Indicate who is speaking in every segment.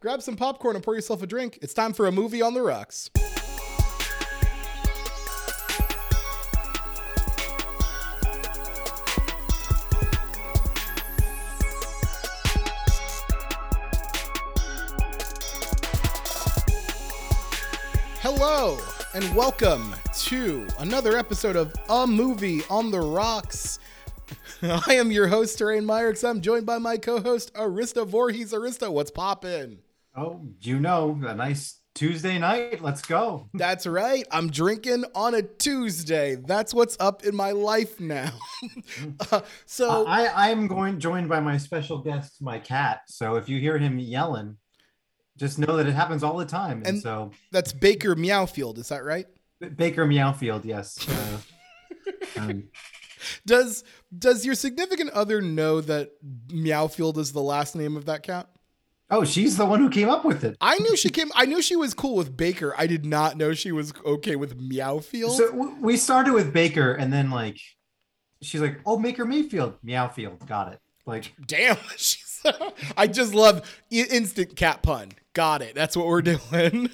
Speaker 1: grab some popcorn and pour yourself a drink. It's time for a movie on the rocks. Hello and welcome to another episode of A Movie on the Rocks. I am your host, Terrain Myers. I'm joined by my co-host, Arista Voorhees. Arista, what's poppin'?
Speaker 2: Oh, you know, a nice Tuesday night. Let's go.
Speaker 1: That's right. I'm drinking on a Tuesday. That's what's up in my life now. uh, so
Speaker 2: I I'm going joined by my special guest, my cat. So if you hear him yelling, just know that it happens all the time. And,
Speaker 1: And-
Speaker 2: so
Speaker 1: that's Baker Meowfield. Is that right?
Speaker 2: Baker Meowfield, yes. Uh, um,
Speaker 1: Does does your significant other know that Meowfield is the last name of that cat?
Speaker 2: Oh, she's the one who came up with it.
Speaker 1: I knew she came. I knew she was cool with Baker. I did not know she was okay with Meowfield.
Speaker 2: So w- we started with Baker, and then like she's like, "Oh, Baker Mayfield, Meowfield, got it." Like,
Speaker 1: Damn, she's. I just love instant cat pun. Got it. That's what we're doing.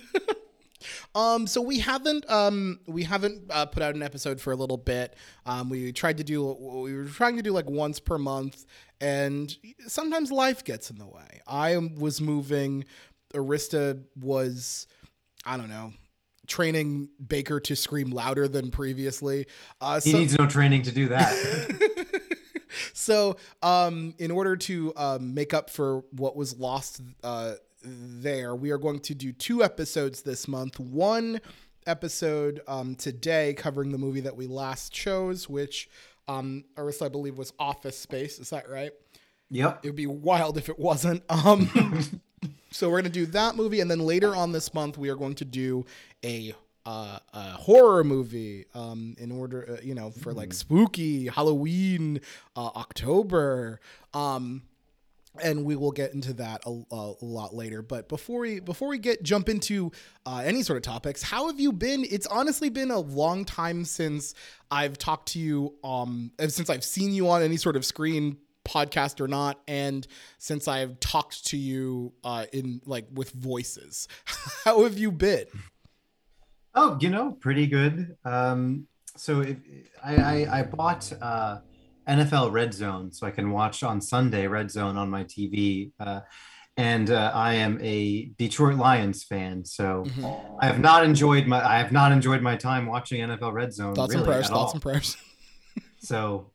Speaker 1: um, so we haven't um we haven't uh, put out an episode for a little bit. Um, we tried to do we were trying to do like once per month, and sometimes life gets in the way. I was moving. Arista was, I don't know. Training Baker to scream louder than previously. Uh,
Speaker 2: he
Speaker 1: so-
Speaker 2: needs no training to do that.
Speaker 1: so um in order to um, make up for what was lost uh there we are going to do two episodes this month one episode um today covering the movie that we last chose which um Arissa, i believe was office space. Is that right?
Speaker 2: Yep.
Speaker 1: it would be wild if it wasn't. Um so we're going to do that movie and then later on this month we are going to do a uh, a horror movie um, in order uh, you know for like spooky halloween uh, october. Um, and we will get into that a, a, lot later. But before we before we get jump into uh, any sort of topics how have you been? It's honestly been a long time since i've talked to you um since i've seen you on any sort of screen podcast or not and since i've talked to you uh in like with voices. How have you been?
Speaker 2: Oh, you know, pretty good. Um, so if, I, I I bought uh, NFL Red Zone so I can watch on Sunday Red Zone on my TV, uh, and uh, I am a Detroit Lions fan. So
Speaker 1: Mhm.
Speaker 2: I have not enjoyed my I have not enjoyed my time watching NFL Red Zone
Speaker 1: thoughts
Speaker 2: really
Speaker 1: and prayers thoughts
Speaker 2: all.
Speaker 1: and prayers
Speaker 2: So,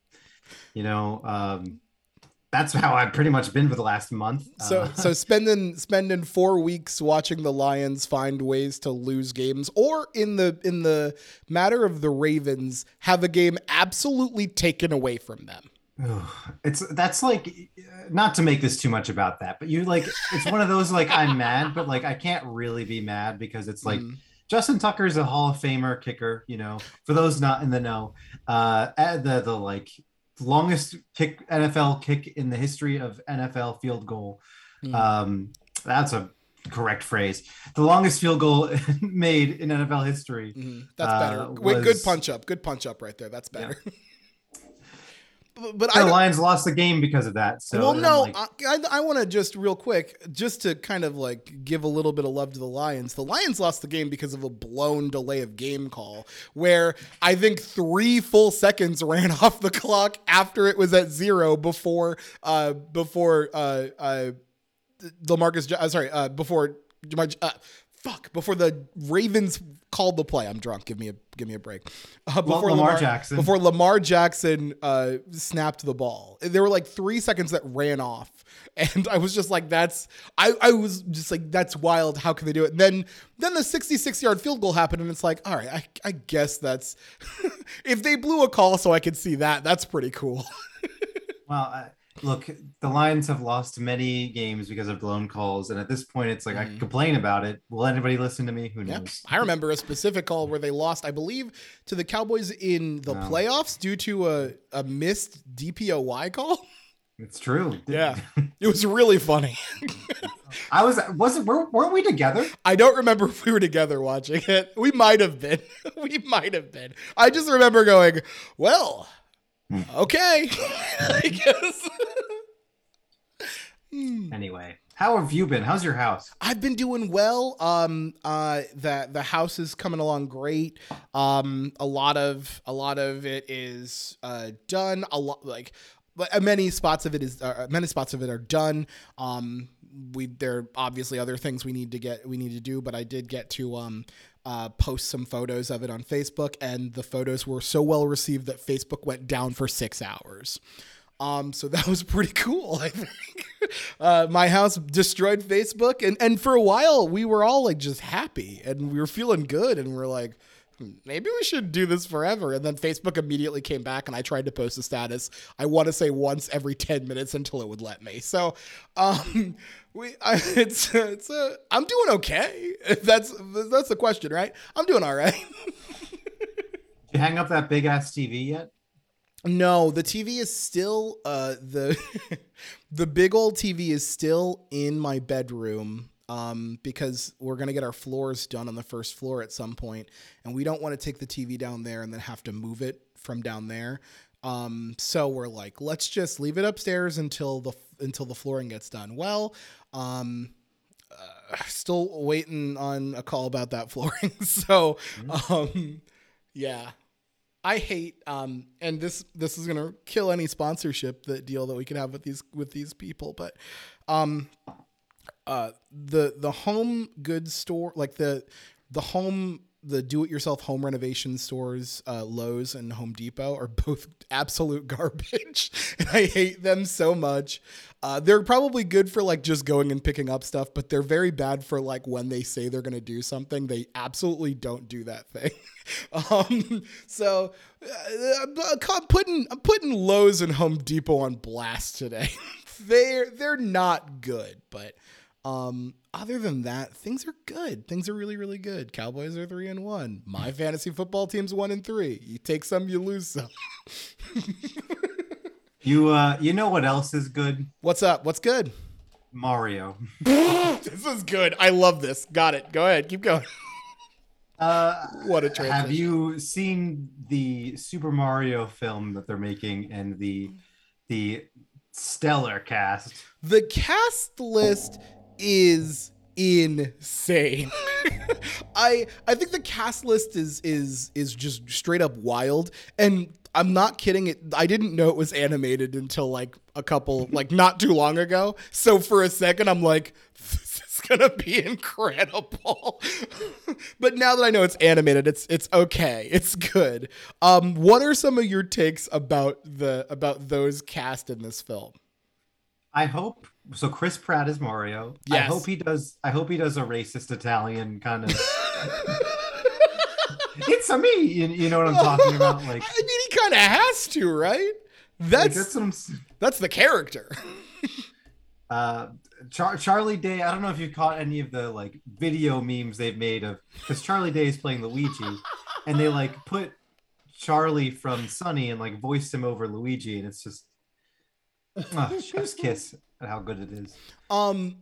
Speaker 2: you know, um, that's how I've pretty much been for the last month.
Speaker 1: So
Speaker 2: Uh,
Speaker 1: so spending spending four weeks watching the Lions find ways to lose games, or in the in the matter of the Ravens, have a game absolutely taken away from them.
Speaker 2: It's that's like not to make this too much about that, but you like it's one of those like I'm mad, but like I can't really be mad because it's like
Speaker 1: Mm.
Speaker 2: Justin Tucker is a Hall of Famer kicker. You know, for those not in the know, uh, the the like longest kick NFL kick in the history of NFL field goal.
Speaker 1: Mm.
Speaker 2: Um, that's a correct phrase. The longest field goal made in NFL history.
Speaker 1: Mhm. That's
Speaker 2: uh,
Speaker 1: better. Wait, good punch up. Good punch up right there. That's better. but, but
Speaker 2: The Lions lost the game because of that. So
Speaker 1: well, no,
Speaker 2: like,
Speaker 1: I, I, I want to just real quick, just to kind of like give a little bit of love to the Lions. The Lions lost the game because of a blown delay of game call, where I think three full seconds ran off the clock after it was at zero before, uh, before, uh, uh, Lamarcus, uh, sorry, uh, before, uh, fuck, before the Ravens called the play. I'm drunk. Give me a, give me a break. Uh, before
Speaker 2: Lamar Jackson.
Speaker 1: before Lamar Jackson uh, snapped the ball. There were like three seconds that ran off. And I was just like, that's I, I was just like, that's wild. How can they do it? And then then the 66 yard field goal happened, and it's like, all right, I, I guess that's if they blew a call so I could see that, that's pretty cool.
Speaker 2: Well, I, look, the Lions have lost many games because of blown calls, and at this point, it's like I
Speaker 1: Mhm.
Speaker 2: can complain about it. Will anybody listen to me? Who knows?
Speaker 1: I remember a specific call where they lost, I believe, to the Cowboys in the
Speaker 2: No.
Speaker 1: playoffs due to a, a missed DPOY call.
Speaker 2: It's true.
Speaker 1: Yeah. It was really funny.
Speaker 2: I was wasn't were, weren't we together?
Speaker 1: I don't remember if we were together watching it. We might have been. we might have been. I just remember going, well, okay. I guess. Hmm.
Speaker 2: Anyway, How have you been? How's your house?
Speaker 1: I've been doing well. Um, uh, the the house is coming along great. Um, a lot of a lot of it is uh done. A lot like but uh, many spots of it is uh, many spots of it are done. Um, we there are obviously other things we need to get we need to do, but I did get to um uh, post some photos of it on Facebook, and the photos were so well received that Facebook went down for six hours. Um, so that was pretty cool. I think uh, my house destroyed Facebook, and and for a while we were all like just happy and we were feeling good, and we we're like, maybe we should do this forever. And then Facebook immediately came back, and I tried to post a status. I want to say once every ten minutes until it would let me. So, um, we I, it's it's a I'm doing okay. That's that's the question, right? I'm doing all right.
Speaker 2: you hang up that big ass TV yet?
Speaker 1: No, the TV is still uh the the big old TV is still in my bedroom um because we're going to get our floors done on the first floor at some point and we don't want to take the TV down there and then have to move it from down there. Um so we're like let's just leave it upstairs until the until the flooring gets done. Well, um uh, still waiting on a call about that flooring. so mm-hmm. um yeah, I hate um and this this is gonna kill any sponsorship that deal that we could have with these with these people, but um uh the the home goods store like the the home the do-it-yourself home renovation stores, uh, Lowe's and Home Depot, are both absolute garbage, and I hate them so much. Uh, they're probably good for like just going and picking up stuff, but they're very bad for like when they say they're going to do something, they absolutely don't do that thing. um, so uh, I'm putting I'm putting Lowe's and Home Depot on blast today. they're they're not good, but um, other than that, things are good. Things are really, really good. Cowboys are three and one. My fantasy football team's one and three. You take some, you lose some.
Speaker 2: You uh you know what else is good?
Speaker 1: What's up? What's good?
Speaker 2: Mario.
Speaker 1: this is good. I love this. Got it. Go ahead. Keep going.
Speaker 2: Uh, what a transition. Have you seen the Super Mario film that they're making and the the stellar cast?
Speaker 1: The cast list is insane. I I think the cast list is is is just straight up wild and I'm not kidding. It I didn't know it was animated until like a couple like not too long ago. So for a second I'm like this is going to be incredible. but now that I know it's animated, it's it's okay. It's good. Um what are some of your takes about the about those cast in this film?
Speaker 2: I hope so Chris Pratt is Mario. Yes. I hope he does I hope he does a racist Italian kind of it's a me. You, you, know what I'm talking about? Like, I
Speaker 1: mean, he kind of has to, right? That's that's, some, that's the character.
Speaker 2: uh, Char- Charlie Day. I don't know if you caught any of the like video memes they've made of because Charlie Day is playing Luigi, and they like put Charlie from Sunny and like voiced him over Luigi, and it's just oh, kiss at how good it is.
Speaker 1: Um,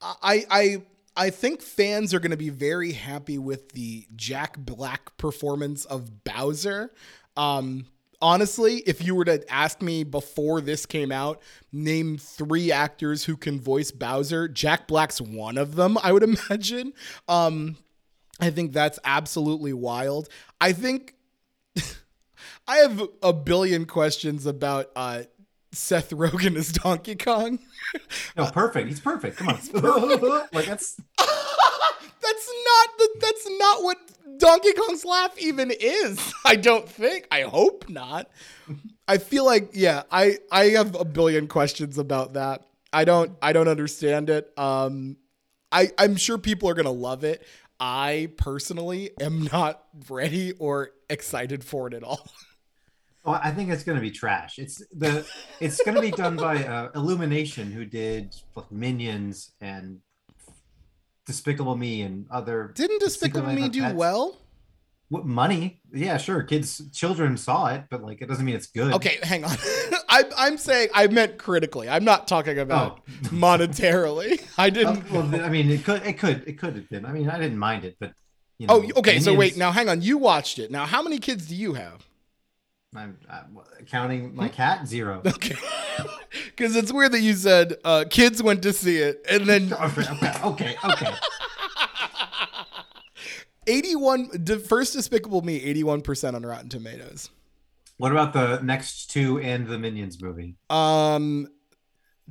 Speaker 1: I I I think fans are going to be very happy with the Jack Black performance of Bowser. Um, honestly, if you were to ask me before this came out, name three actors who can voice Bowser, Jack Black's one of them, I would imagine. Um, I think that's absolutely wild. I think I have a billion questions about uh, Seth Rogen as Donkey Kong.
Speaker 2: no, perfect. He's perfect. Come on. Perfect. like that's
Speaker 1: that's not the that's not what Donkey Kong's laugh even is. I don't think. I hope not. I feel like yeah, I I have a billion questions about that. I don't I don't understand it. Um I I'm sure people are going to love it. I personally am not ready or excited for it at all.
Speaker 2: Oh, I think it's going to be trash. It's the it's going to be done by uh, Illumination, who did like Minions and Despicable Me and other.
Speaker 1: Didn't Despicable Me do pets. well?
Speaker 2: What money? Yeah, sure. Kids, children saw it, but like it doesn't mean it's good.
Speaker 1: Okay, hang on. I'm I'm saying I meant critically. I'm not talking about oh. monetarily. I didn't.
Speaker 2: Uh, well, I mean, it could, it could, it could have been. I mean, I didn't mind it, but
Speaker 1: you know, oh, okay. Minions... So wait, now hang on. You watched it. Now, how many kids do you have?
Speaker 2: I'm, I'm counting my cat zero.
Speaker 1: Okay. Because it's weird that you said uh, kids went to see it, and then
Speaker 2: okay, okay, okay. okay.
Speaker 1: 81 the first Despicable Me, 81% on Rotten Tomatoes.
Speaker 2: What about the next two and the Minions movie?
Speaker 1: Um,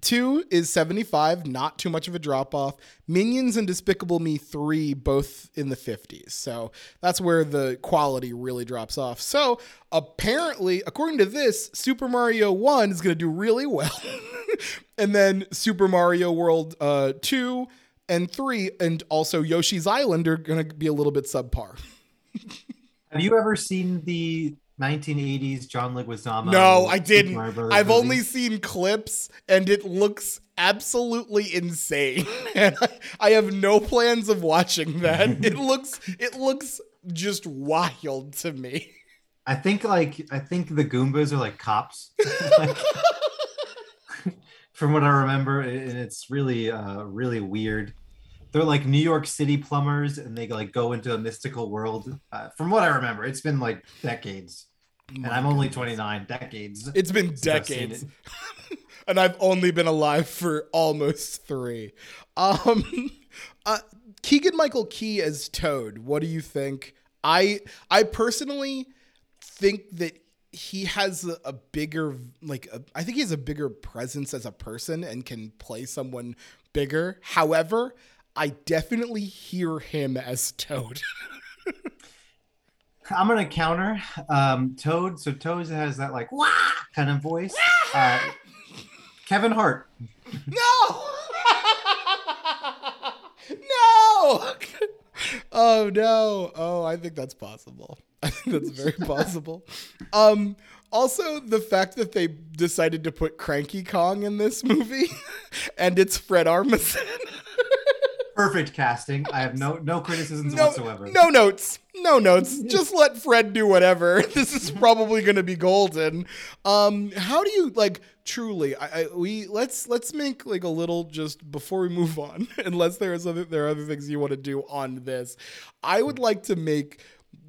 Speaker 1: two is 75, not too much of a drop off. Minions and Despicable Me 3, both in the 50s. So that's where the quality really drops off. So apparently, according to this, Super Mario 1 is going to do really well. and then Super Mario World uh, 2 and 3, and also Yoshi's Island are going to be a little bit subpar.
Speaker 2: Have you ever seen the 1980s John Leguizamo?
Speaker 1: No, I didn't.
Speaker 2: Super Mario Brothers
Speaker 1: I've only seen clips and it looks absolutely insane. and I, I have no plans of watching that. it looks it looks just wild to me.
Speaker 2: I think like I think the Goombas are like cops. Like, from what I remember, and it's really uh really weird. They're like New York City plumbers, and they like go into a mystical world. Uh, from what I remember, it's been like decades, and I'm only 29. Decades.
Speaker 1: It's been decades.
Speaker 2: it.
Speaker 1: and I've only been alive for almost 3. Um uh Keegan Michael Key as Toad. What do you think? I I personally think that he has a, a bigger like a, I think he has a bigger presence as a person and can play someone bigger. However, I definitely hear him as Toad.
Speaker 2: I'm gonna counter um, Toad. So Toad has that like wah kind of voice. Uh, Kevin Hart.
Speaker 1: no. no. oh no. Oh, I think that's possible. I think that's very possible. Um also the fact that they decided to put Cranky Kong in this movie and it's Fred Armisen.
Speaker 2: Perfect casting. I have no no criticisms
Speaker 1: no,
Speaker 2: whatsoever.
Speaker 1: no notes. No notes. Just let Fred do whatever. This is probably going to be golden. Um, how do you like truly? I, I we let's let's make like a little just before we move on. Unless there is other there are other things you want to do on this, I would like to make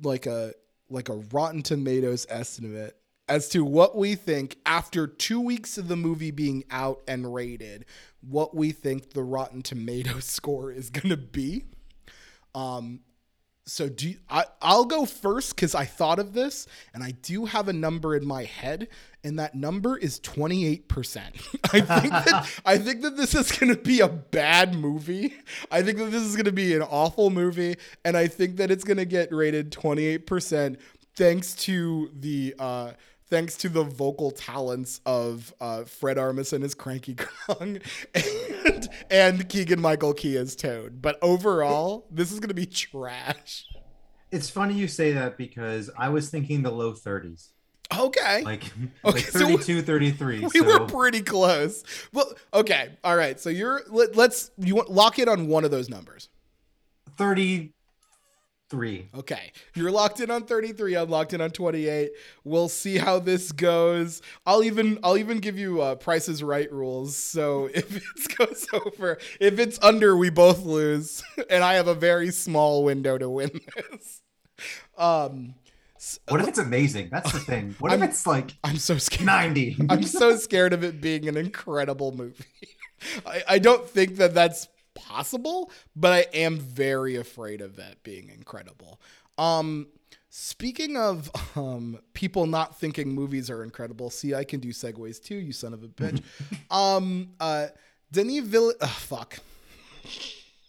Speaker 1: like a like a Rotten Tomatoes estimate as to what we think after two weeks of the movie being out and rated, what we think the Rotten Tomatoes score is going to be. Um, so do you, I? I'll go first because I thought of this, and I do have a number in my head, and that number is twenty eight percent. I think that I think that this is going to be a bad movie. I think that this is going to be an awful movie, and I think that it's going to get rated twenty eight percent thanks to the. Uh, Thanks to the vocal talents of uh, Fred Armisen as Cranky Kong and, and Keegan Michael Key as Toad. But overall, this is going to be trash.
Speaker 2: It's funny you say that because I was thinking the low 30s.
Speaker 1: Okay.
Speaker 2: Like,
Speaker 1: Okay,
Speaker 2: like
Speaker 1: so we-
Speaker 2: 32, 33.
Speaker 1: we
Speaker 2: so
Speaker 1: were pretty close. Well, okay. All right. So you're let, let's you want lock in on one of those numbers.
Speaker 2: 33.
Speaker 1: Okay. You're locked in on 33. I'm locked in on 28. We'll see how this goes. I'll even I'll even give you uh, Price's Right rules. So if it goes over, if it's under, we both lose, and I have a very small window to win this. Um,
Speaker 2: What if it's amazing? That's the thing. What
Speaker 1: I'm-
Speaker 2: if it's like
Speaker 1: I'm so scared.
Speaker 2: 90?
Speaker 1: I'm so scared of it being an incredible movie. I, I don't think that that's possible, but I am very afraid of that being incredible. Um, speaking of um, people not thinking movies are incredible, see, I can do segues too, you son of a bitch. um, uh, Denis Vill. Ugh, fuck.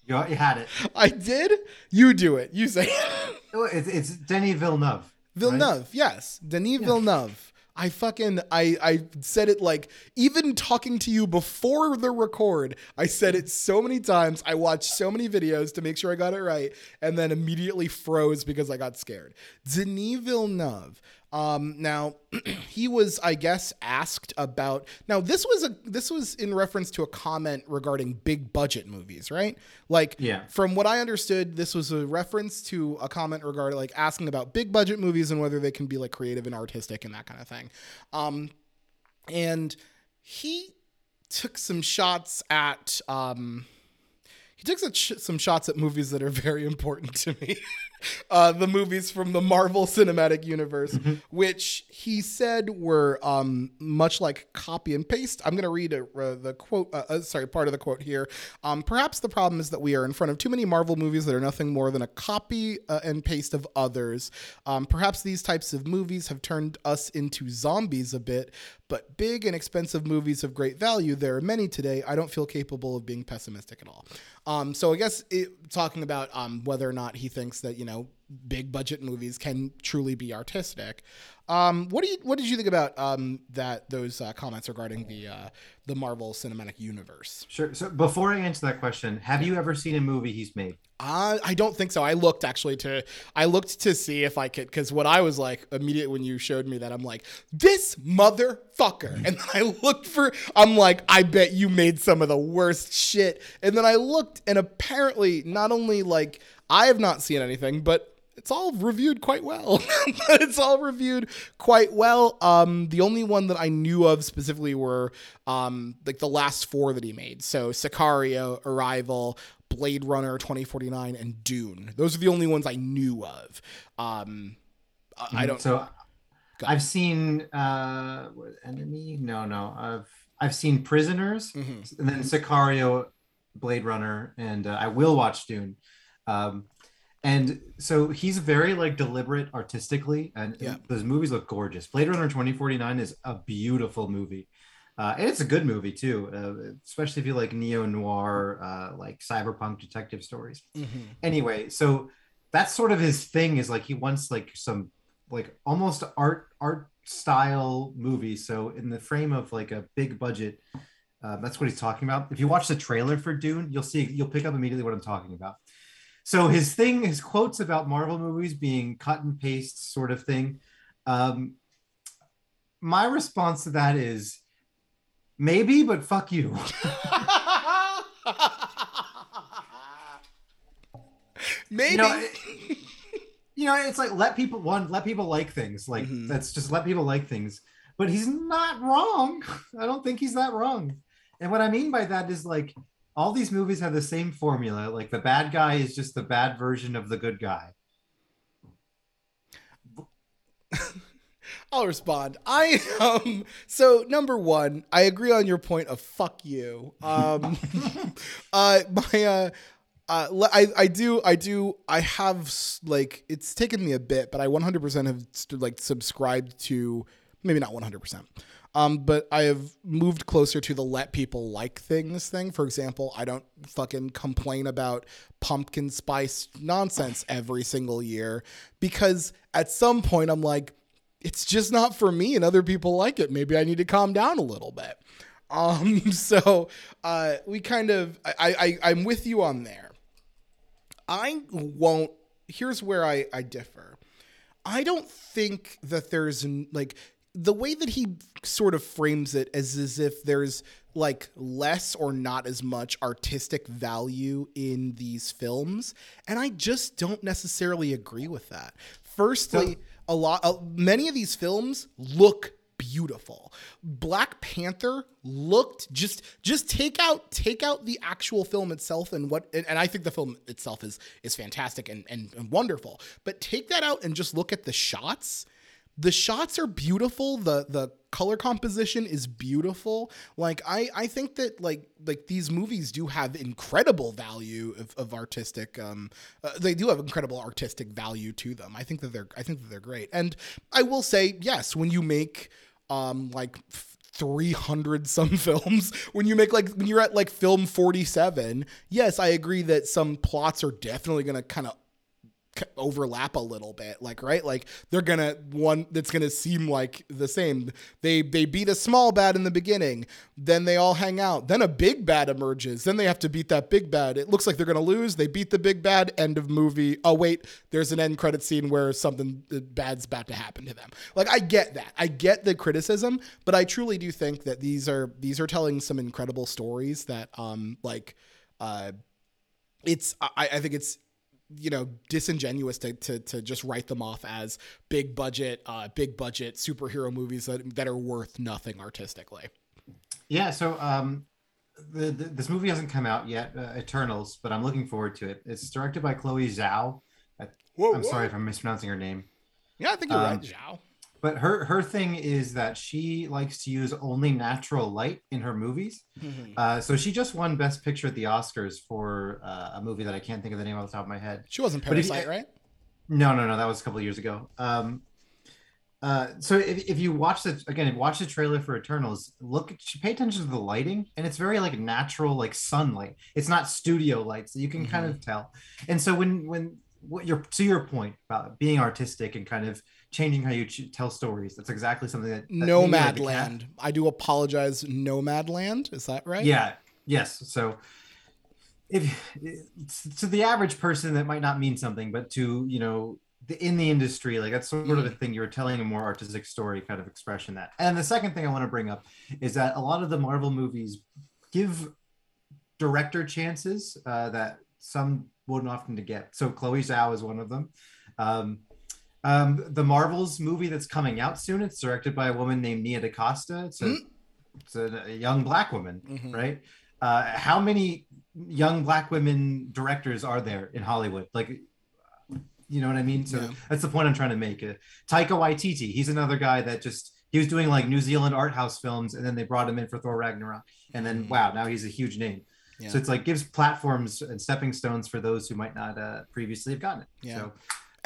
Speaker 2: you, you had it.
Speaker 1: I did. You do it. You say it.
Speaker 2: Oh, It's, it's Denny Villeneuve. right?
Speaker 1: Villeneuve, yes, Denis Villeneuve. I fucking I I said it like even talking to you before the record. I said it so many times. I watched so many videos to make sure I got it right, and then immediately froze because I got scared. Denis Villeneuve. Um, now he was, I guess, asked about. Now this was a this was in reference to a comment regarding big budget movies, right? Like,
Speaker 2: Yeah.
Speaker 1: from what I understood, this was a reference to a comment regarding like asking about big budget movies and whether they can be like creative and artistic and that kind of thing. Um, and he took some shots at um, he took some, sh- some shots at movies that are very important to me. Uh, the movies from the Marvel Cinematic Universe,
Speaker 2: Mm-hmm.
Speaker 1: which he said were um, much like copy and paste. I'm going to read a, uh, the quote, uh, uh, sorry, part of the quote here. Um, Perhaps the problem is that we are in front of too many Marvel movies that are nothing more than a copy uh, and paste of others. Um, perhaps these types of movies have turned us into zombies a bit, but big and expensive movies of great value, there are many today. I don't feel capable of being pessimistic at all. Um, so I guess it, talking about um, whether or not he thinks that you know big budget movies can truly be artistic. Um, what do you what did you think about um, that those uh, comments regarding the uh, the Marvel Cinematic Universe?
Speaker 2: Sure. So before I answer that question, have you ever seen a movie he's made?
Speaker 1: Uh, I don't think so. I looked actually to I looked to see if I could because what I was like immediately when you showed me that I'm like this motherfucker, and then I looked for I'm like I bet you made some of the worst shit, and then I looked and apparently not only like I have not seen anything, but it's all reviewed quite well. it's all reviewed quite well. Um, the only one that I knew of specifically were um, like the last four that he made. So Sicario, Arrival, Blade Runner 2049, and Dune. Those are the only ones I knew of. Um, I, I don't.
Speaker 2: So I've seen uh what, Enemy. No, no. I've I've seen Prisoners,
Speaker 1: Mhm.
Speaker 2: and then Sicario, Blade Runner, and uh, I will watch Dune. Um, and so he's very like deliberate artistically, and
Speaker 1: Yeah.
Speaker 2: those movies look gorgeous. Blade Runner 2049 is a beautiful movie. Uh, and it's a good movie too, uh, especially if you like neo noir, uh, like cyberpunk detective stories.
Speaker 1: Mhm.
Speaker 2: Anyway, so that's sort of his thing. Is like he wants like some like almost art art style movie. So in the frame of like a big budget, uh, that's what he's talking about. If you watch the trailer for Dune, you'll see you'll pick up immediately what I'm talking about. So his thing, his quotes about Marvel movies being cut and paste sort of thing. Um, my response to that is maybe, but fuck you.
Speaker 1: Maybe.
Speaker 2: You know, it- you know, it's like let people one let people like things. Like
Speaker 1: Mhm.
Speaker 2: that's just let people like things. But he's not wrong. I don't think he's that wrong. And what I mean by that is like all these movies have the same formula. Like the bad guy is just the bad version of the good guy.
Speaker 1: I'll respond. I um so number one, I agree on your point of fuck you. Um uh my uh uh, I, I do I do I have like it's taken me a bit, but I 100% have like subscribed to maybe not 100%. Um, but I have moved closer to the let people like things thing. For example, I don't fucking complain about pumpkin spice nonsense every single year because at some point I'm like, it's just not for me and other people like it. Maybe I need to calm down a little bit. Um, so uh, we kind of I, I I'm with you on there. I won't. Here's where I I differ. I don't think that there's like the way that he sort of frames it as as if there's like less or not as much artistic value in these films and I just don't necessarily agree with that. Firstly, a lot uh, many of these films look beautiful. Black Panther looked just just take out take out the actual film itself and what and, and I think the film itself is is fantastic and, and and wonderful. But take that out and just look at the shots. The shots are beautiful. The the color composition is beautiful. Like I I think that like like these movies do have incredible value of, of artistic um uh, they do have incredible artistic value to them. I think that they're I think that they're great. And I will say yes, when you make um like 300 some films when you make like when you're at like film 47 yes i agree that some plots are definitely going to kind of overlap a little bit like right? Like they're gonna one that's gonna seem like the same. They they beat a small bad in the beginning then they all hang out then a big bad emerges then they have to beat that big bad. It looks like they're gonna lose they beat the big bad end of movie. Oh wait there's an end credit scene where something bad's about to happen to them. Like i get that. I get the criticism but i truly do think that these are these are telling some incredible stories that um like uh it's I, I think it's you know disingenuous to, to to just write them off as big budget uh big budget superhero movies that, that are worth nothing artistically
Speaker 2: Yeah. So um, the, the, this movie hasn't come out yet, uh, Eternals, but I'm looking forward to it. It's directed by Chloe Zhao, I,
Speaker 1: whoa.
Speaker 2: sorry if I'm mispronouncing her name.
Speaker 1: Yeah, I think you're
Speaker 2: Um,
Speaker 1: right, Zhao.
Speaker 2: But her her thing is that she likes to use only natural light in her movies.
Speaker 1: Mhm.
Speaker 2: Uh, so she just won Best Picture at the Oscars for uh, a movie that I can't think of the name off the top of my head.
Speaker 1: She wasn't
Speaker 2: but if you-
Speaker 1: Parasite, right?
Speaker 2: No, no, no, that was a couple of years ago. Um, uh, so if, if you watch the again, watch the trailer for Eternals, look, pay attention to the lighting, and it's very like natural, like sunlight. It's not studio lights, so you can kind of tell. And so when when what your to your point about being artistic and kind of changing how you ch- tell stories, that's exactly something that, that maybe, like, the cat-
Speaker 1: Nomadland. I do apologize. Nomadland. Is that right?
Speaker 2: Yeah. Yes. So if to the average person that might not mean something, but to you know the, in the industry, like that's sort of the thing you're telling a more artistic story kind of expression that. And the second thing I want to bring up is that a lot of the Marvel movies give director chances uh, that some wouldn't often to get. So Chloe Zhao is one of them. Um, um, the Marvels movie that's coming out soon. It's directed by a woman named Nia DaCosta. It's a,
Speaker 1: Mm.
Speaker 2: it's a, a young black woman,
Speaker 1: Mhm.
Speaker 2: right? Uh, how many young black women directors are there in Hollywood? Like, you know what I mean? So
Speaker 1: Yeah.
Speaker 2: that's the point I'm trying to make. Uh, Taika Waititi, he's another guy that just he was doing like New Zealand art house films, and then they brought him in for Thor Ragnarok, and then
Speaker 1: Mhm.
Speaker 2: wow, now he's a huge name.
Speaker 1: Yeah.
Speaker 2: So it's like gives platforms and stepping stones for those who might not uh, previously have gotten it.
Speaker 1: Yeah.
Speaker 2: So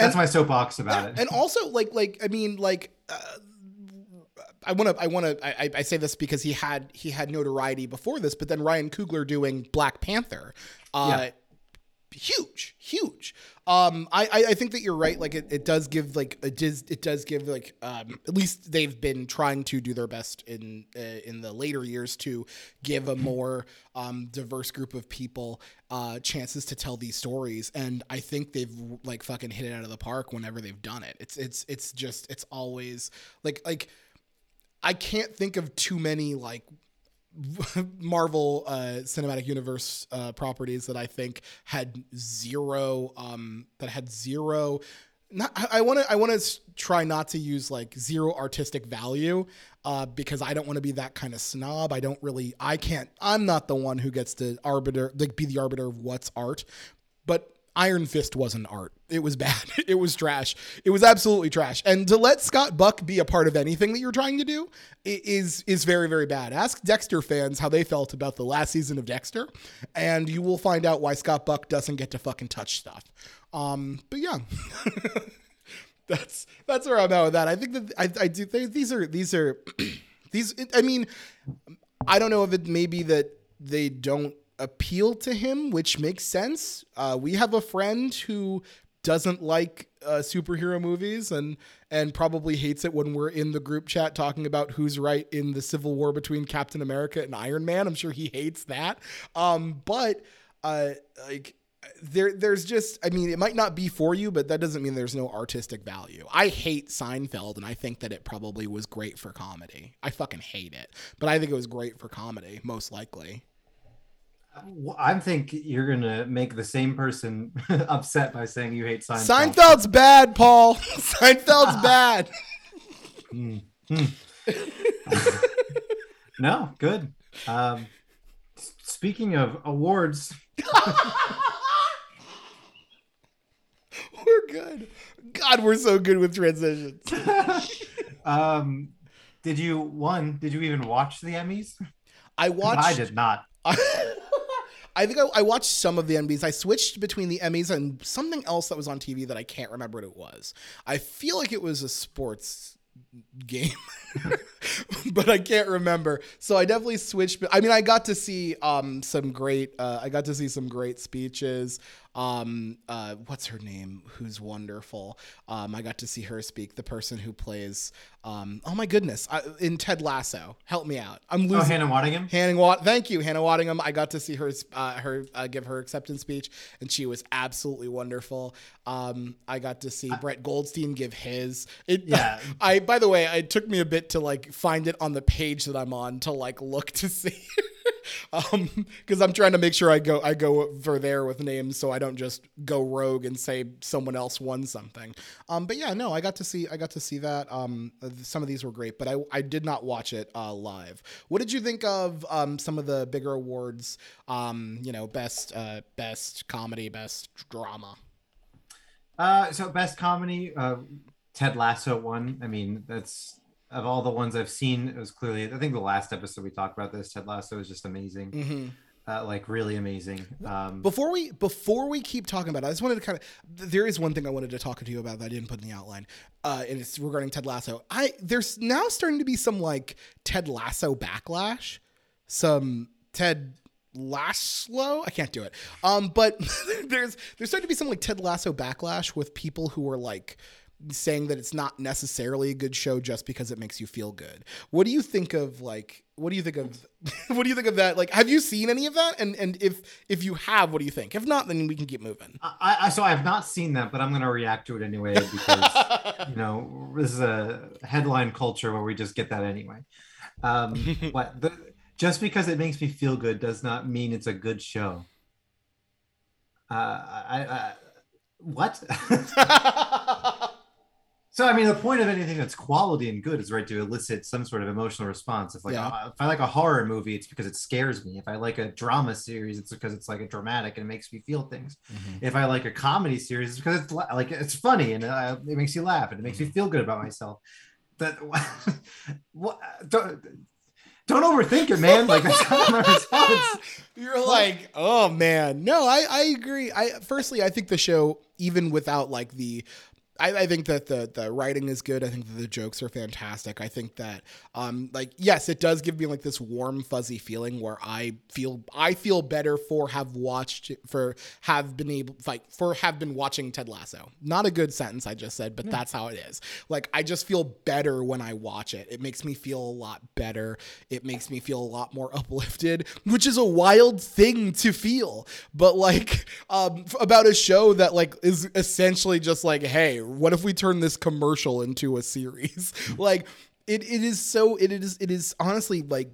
Speaker 2: that's
Speaker 1: And-
Speaker 2: my soapbox about
Speaker 1: Yeah,
Speaker 2: it.
Speaker 1: And also, like, like I mean, like, uh, I want to, I want to, I, I say this because he had he had notoriety before this, but then Ryan Coogler doing Black Panther, uh,
Speaker 2: Yeah.
Speaker 1: huge, huge. Um, I, I, think that you're right. Like, it, it does give like it does it does give like um, at least they've been trying to do their best in uh, in the later years to give a more um, diverse group of people uh, chances to tell these stories, and I think they've like fucking hit it out of the park whenever they've done it. It's it's it's just it's always like like I can't think of too many like Marvel uh, Cinematic Universe uh, properties that I think had zero um, that had zero. Not, I want to I want to try not to use like zero artistic value uh, because I don't want to be that kind of snob. I don't really I can't I'm not the one who gets to arbiter like be the arbiter of what's art. But Iron Fist wasn't art. It was bad. It was trash. It was absolutely trash. And to let Scott Buck be a part of anything that you're trying to do is is very very bad. Ask Dexter fans how they felt about the last season of Dexter, and you will find out why Scott Buck doesn't get to fucking touch stuff. Um, but yeah. that's that's where I'm at with that. I think that I, I do they, these are these are these I mean I don't know if it may be that they don't appeal to him, which makes sense. Uh, we have a friend who doesn't like uh, superhero movies and and probably hates it when we're in the group chat talking about who's right in the civil war between Captain America and Iron Man. I'm sure he hates that. Um, but uh, like there there's just I mean it might not be for you, but that doesn't mean there's no artistic value. I hate Seinfeld and I think that it probably was great for comedy. I fucking hate it, but I think it was great for comedy, most likely.
Speaker 2: I think you're gonna make the same person upset by saying you hate Seinfeld.
Speaker 1: Seinfeld's bad, Paul. Seinfeld's bad.
Speaker 2: Mm, mm. no, good. Um, speaking of awards,
Speaker 1: We're good. God, we're so good with transitions.
Speaker 2: um, did you one? Did you even watch the Emmys?
Speaker 1: I watched.
Speaker 2: I did not.
Speaker 1: I think I, I watched some of the Emmys. I switched between the Emmys and something else that was on TV that I can't remember what it was. I feel like it was a sports game, but I can't remember. So I definitely switched. I mean, I got to see um, some great. Uh, I got to see some great speeches. Um, uh, what's her name? Who's wonderful. Um, I got to see her speak. The person who plays. Um, oh my goodness! I, in Ted Lasso. Help me out. I'm losing.
Speaker 2: Oh, Hannah Waddingham.
Speaker 1: Hannah Wat- thank you, Hannah Waddingham. I got to see her uh, her uh, give her acceptance speech, and she was absolutely wonderful. Um, I got to see Brett Goldstein give his. It,
Speaker 2: Yeah.
Speaker 1: I by the way, it took me a bit to like find it on the page that I'm on to like look to see. um because i'm trying to make sure i go i go for there with names so i don't just go rogue and say someone else won something. Um but yeah no i got to see i got to see that. Um some of these were great but i i did not watch it uh live. What did you think of um some of the bigger awards um you know best uh best comedy best drama?
Speaker 2: Uh, so best comedy, uh, Ted Lasso won. I mean, that's of all the ones I've seen. It was clearly. I think the last episode we talked about this, Ted Lasso was just amazing.
Speaker 1: Mm-hmm.
Speaker 2: Uh, like really amazing. Um,
Speaker 1: Before we before we keep talking about it, I just wanted to kind of there is one thing I wanted to talk to you about that I didn't put in the outline, uh, and it's regarding Ted Lasso. I there's now starting to be some like Ted Lasso backlash, some Ted Laszlo. I can't do it. Um, but there's there's starting to be some like Ted Lasso backlash with people who are like saying that it's not necessarily a good show just because it makes you feel good. What do you think of like what do you think of what do you think of that? Like have you seen any of that? And and if if you have, what do you think? If not, then we can keep moving.
Speaker 2: I, I so I have not seen that, but I'm gonna react to it anyway because you know this is a headline culture where we just get that anyway. Um, but the, just because it makes me feel good does not mean it's a good show. Uh, I, I what? So I mean, the point of anything that's quality and good is right to elicit some sort of emotional response. If like
Speaker 1: Yeah.
Speaker 2: uh, if I like a horror movie, it's because it scares me. If I like a drama series, it's because it's like a dramatic and it makes me feel things. If I like a comedy series, it's because it's la- like it's funny and uh, it makes you laugh and it makes me feel good about myself. That what don't don't overthink it, man. Like that's not my response.
Speaker 1: You're like, oh man. No, I, I agree. I firstly I think the show, even without like the I, I think that the the writing is good. I think that the jokes are fantastic. I think that um like yes, it does give me like this warm fuzzy feeling where I feel I feel better for have watched for have been able like for have been watching Ted Lasso. Not a good sentence I just said, but that's how it is. Like I just feel better when I watch it. It makes me feel a lot better. It makes me feel a lot more uplifted, which is a wild thing to feel. But like um about a show that like is essentially just like, hey, what if we turn this commercial into a series? like it, it is so it is it is honestly like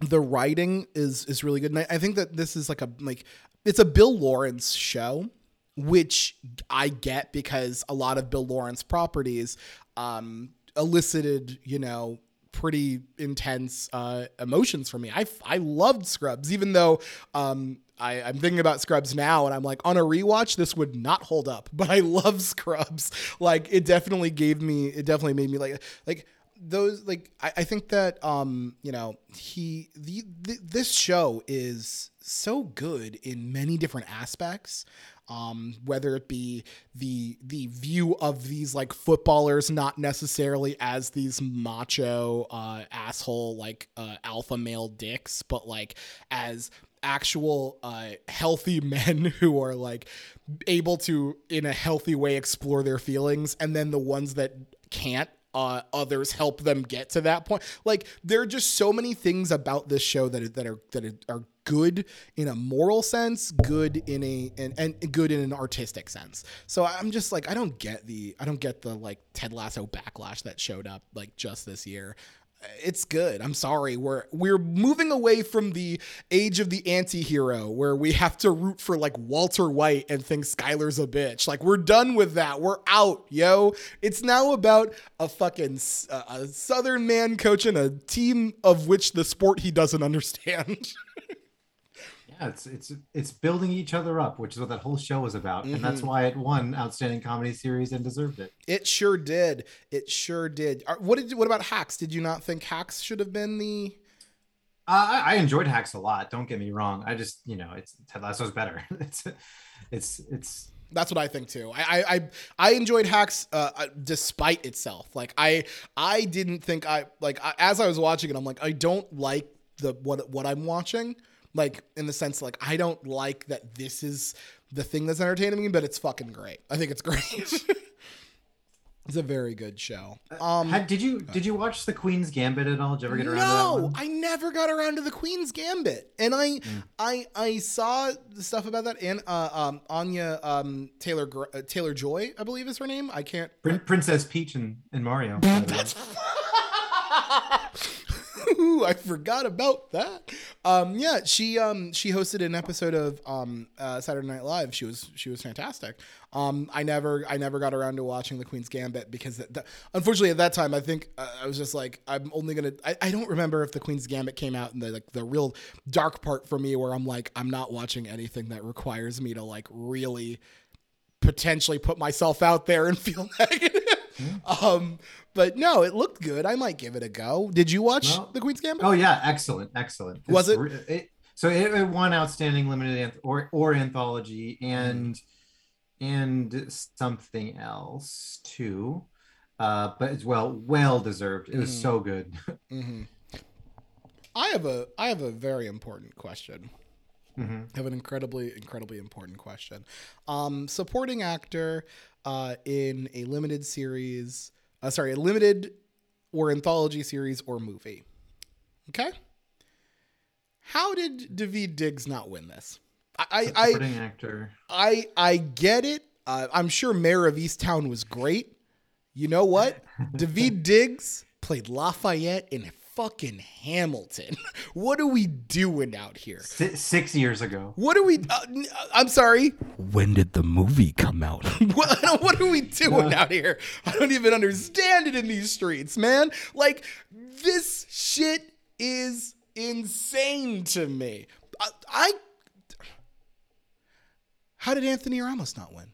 Speaker 1: the writing is is really good and I, I think that this is like a like it's a bill lawrence show which i get because a lot of bill lawrence properties um elicited you know pretty intense uh emotions for me i i loved scrubs even though um I, I'm thinking about Scrubs now, and I'm like, on a rewatch, this would not hold up. But I love Scrubs. Like, it definitely gave me, it definitely made me like, like those like I, I think that um you know he the, the this show is so good in many different aspects um whether it be the the view of these like footballers not necessarily as these macho uh asshole like uh alpha male dicks but like as actual uh healthy men who are like able to in a healthy way explore their feelings and then the ones that can't uh, others help them get to that point. Like there are just so many things about this show that that are that are good in a moral sense, good in a and, and good in an artistic sense. So I'm just like I don't get the I don't get the like Ted Lasso backlash that showed up like just this year. It's good. I'm sorry. We're we're moving away from the age of the anti-hero where we have to root for like Walter White and think Skyler's a bitch. Like we're done with that. We're out, yo. It's now about a fucking a, a southern man coaching a team of which the sport he doesn't understand.
Speaker 2: Yeah, it's it's it's building each other up, which is what that whole show was about, and that's why it won outstanding comedy series and deserved it.
Speaker 1: it sure did. It sure did. What did what about Hacks? Did you not think Hacks should have been the
Speaker 2: Uh, I, I enjoyed Hacks a lot. Don't get me wrong. I just you know it's Ted Lasso's better. it's it's it's
Speaker 1: That's what I think too. I I I, I enjoyed Hacks uh, uh, despite itself. Like I I didn't think I like I, as I was watching it, I'm like I don't like the what what I'm watching. Like in the sense like I don't like that this is the thing that's entertaining me, but it's fucking great. I think it's great. it's a very good show. Um,
Speaker 2: Had, did you did you watch the Queen's Gambit at all? Did you ever get around to that
Speaker 1: no. I never got around to the Queen's Gambit, and I, I, I saw the stuff about that. And uh, um, Anya um, Taylor uh, Taylor Joy, I believe is her name. I can't.
Speaker 2: Prin- Princess Peach and, and Mario. by the way.
Speaker 1: Ooh, I forgot about that. Um, yeah, she um she hosted an episode of um uh, Saturday Night Live. She was she was fantastic. Um, I never I never got around to watching the Queen's Gambit because unfortunately at that time I think uh, I was just like I'm only gonna I, I don't remember if the Queen's Gambit came out in the like the real dark part for me where I'm like I'm not watching anything that requires me to like really potentially put myself out there and feel negative. Um, but no, it looked good. I might give it a go. Did you watch
Speaker 2: Well-
Speaker 1: The Queen's Gambit?
Speaker 2: Oh yeah, excellent, excellent.
Speaker 1: Was it?
Speaker 2: it so it, it won outstanding limited anth- or or anthology and and something else too. Uh, but it's well well deserved. It was
Speaker 1: Mhm.
Speaker 2: so good.
Speaker 1: hmm I have a I have a very important question.
Speaker 2: Mhm.
Speaker 1: I have an incredibly incredibly important question. Um, supporting actor uh, in a limited series, uh, sorry, a limited or anthology series or movie. Okay. How did David Diggs not win this? I I
Speaker 2: Supporting actor.
Speaker 1: I, I get it. Uh, I'm sure Mare of Easttown was great. You know what? David Diggs played Lafayette in fucking Hamilton. what are we doing out here?
Speaker 2: Si- six years ago.
Speaker 1: What are we? Uh, n- I'm sorry. When did the movie come out? what, what are we doing out here? I don't even understand it in these streets, man. Like this shit is insane to me. I, I how did Anthony Ramos not win?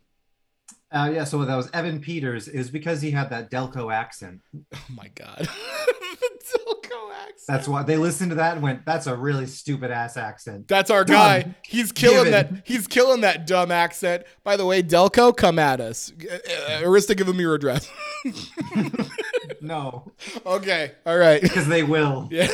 Speaker 2: Uh, yeah, so that was Evan Peters. is because he had that Delco accent.
Speaker 1: Oh my god. the Delco accent.
Speaker 2: That's why they listened to that and went, "That's a really stupid ass accent."
Speaker 1: That's our guy. He's killing
Speaker 2: Given.
Speaker 1: that. He's killing that dumb accent. By the way, Delco, come at us. Uh, uh, Arista, give him your address.
Speaker 2: No,
Speaker 1: okay. All right.
Speaker 2: because they will.
Speaker 1: Yeah.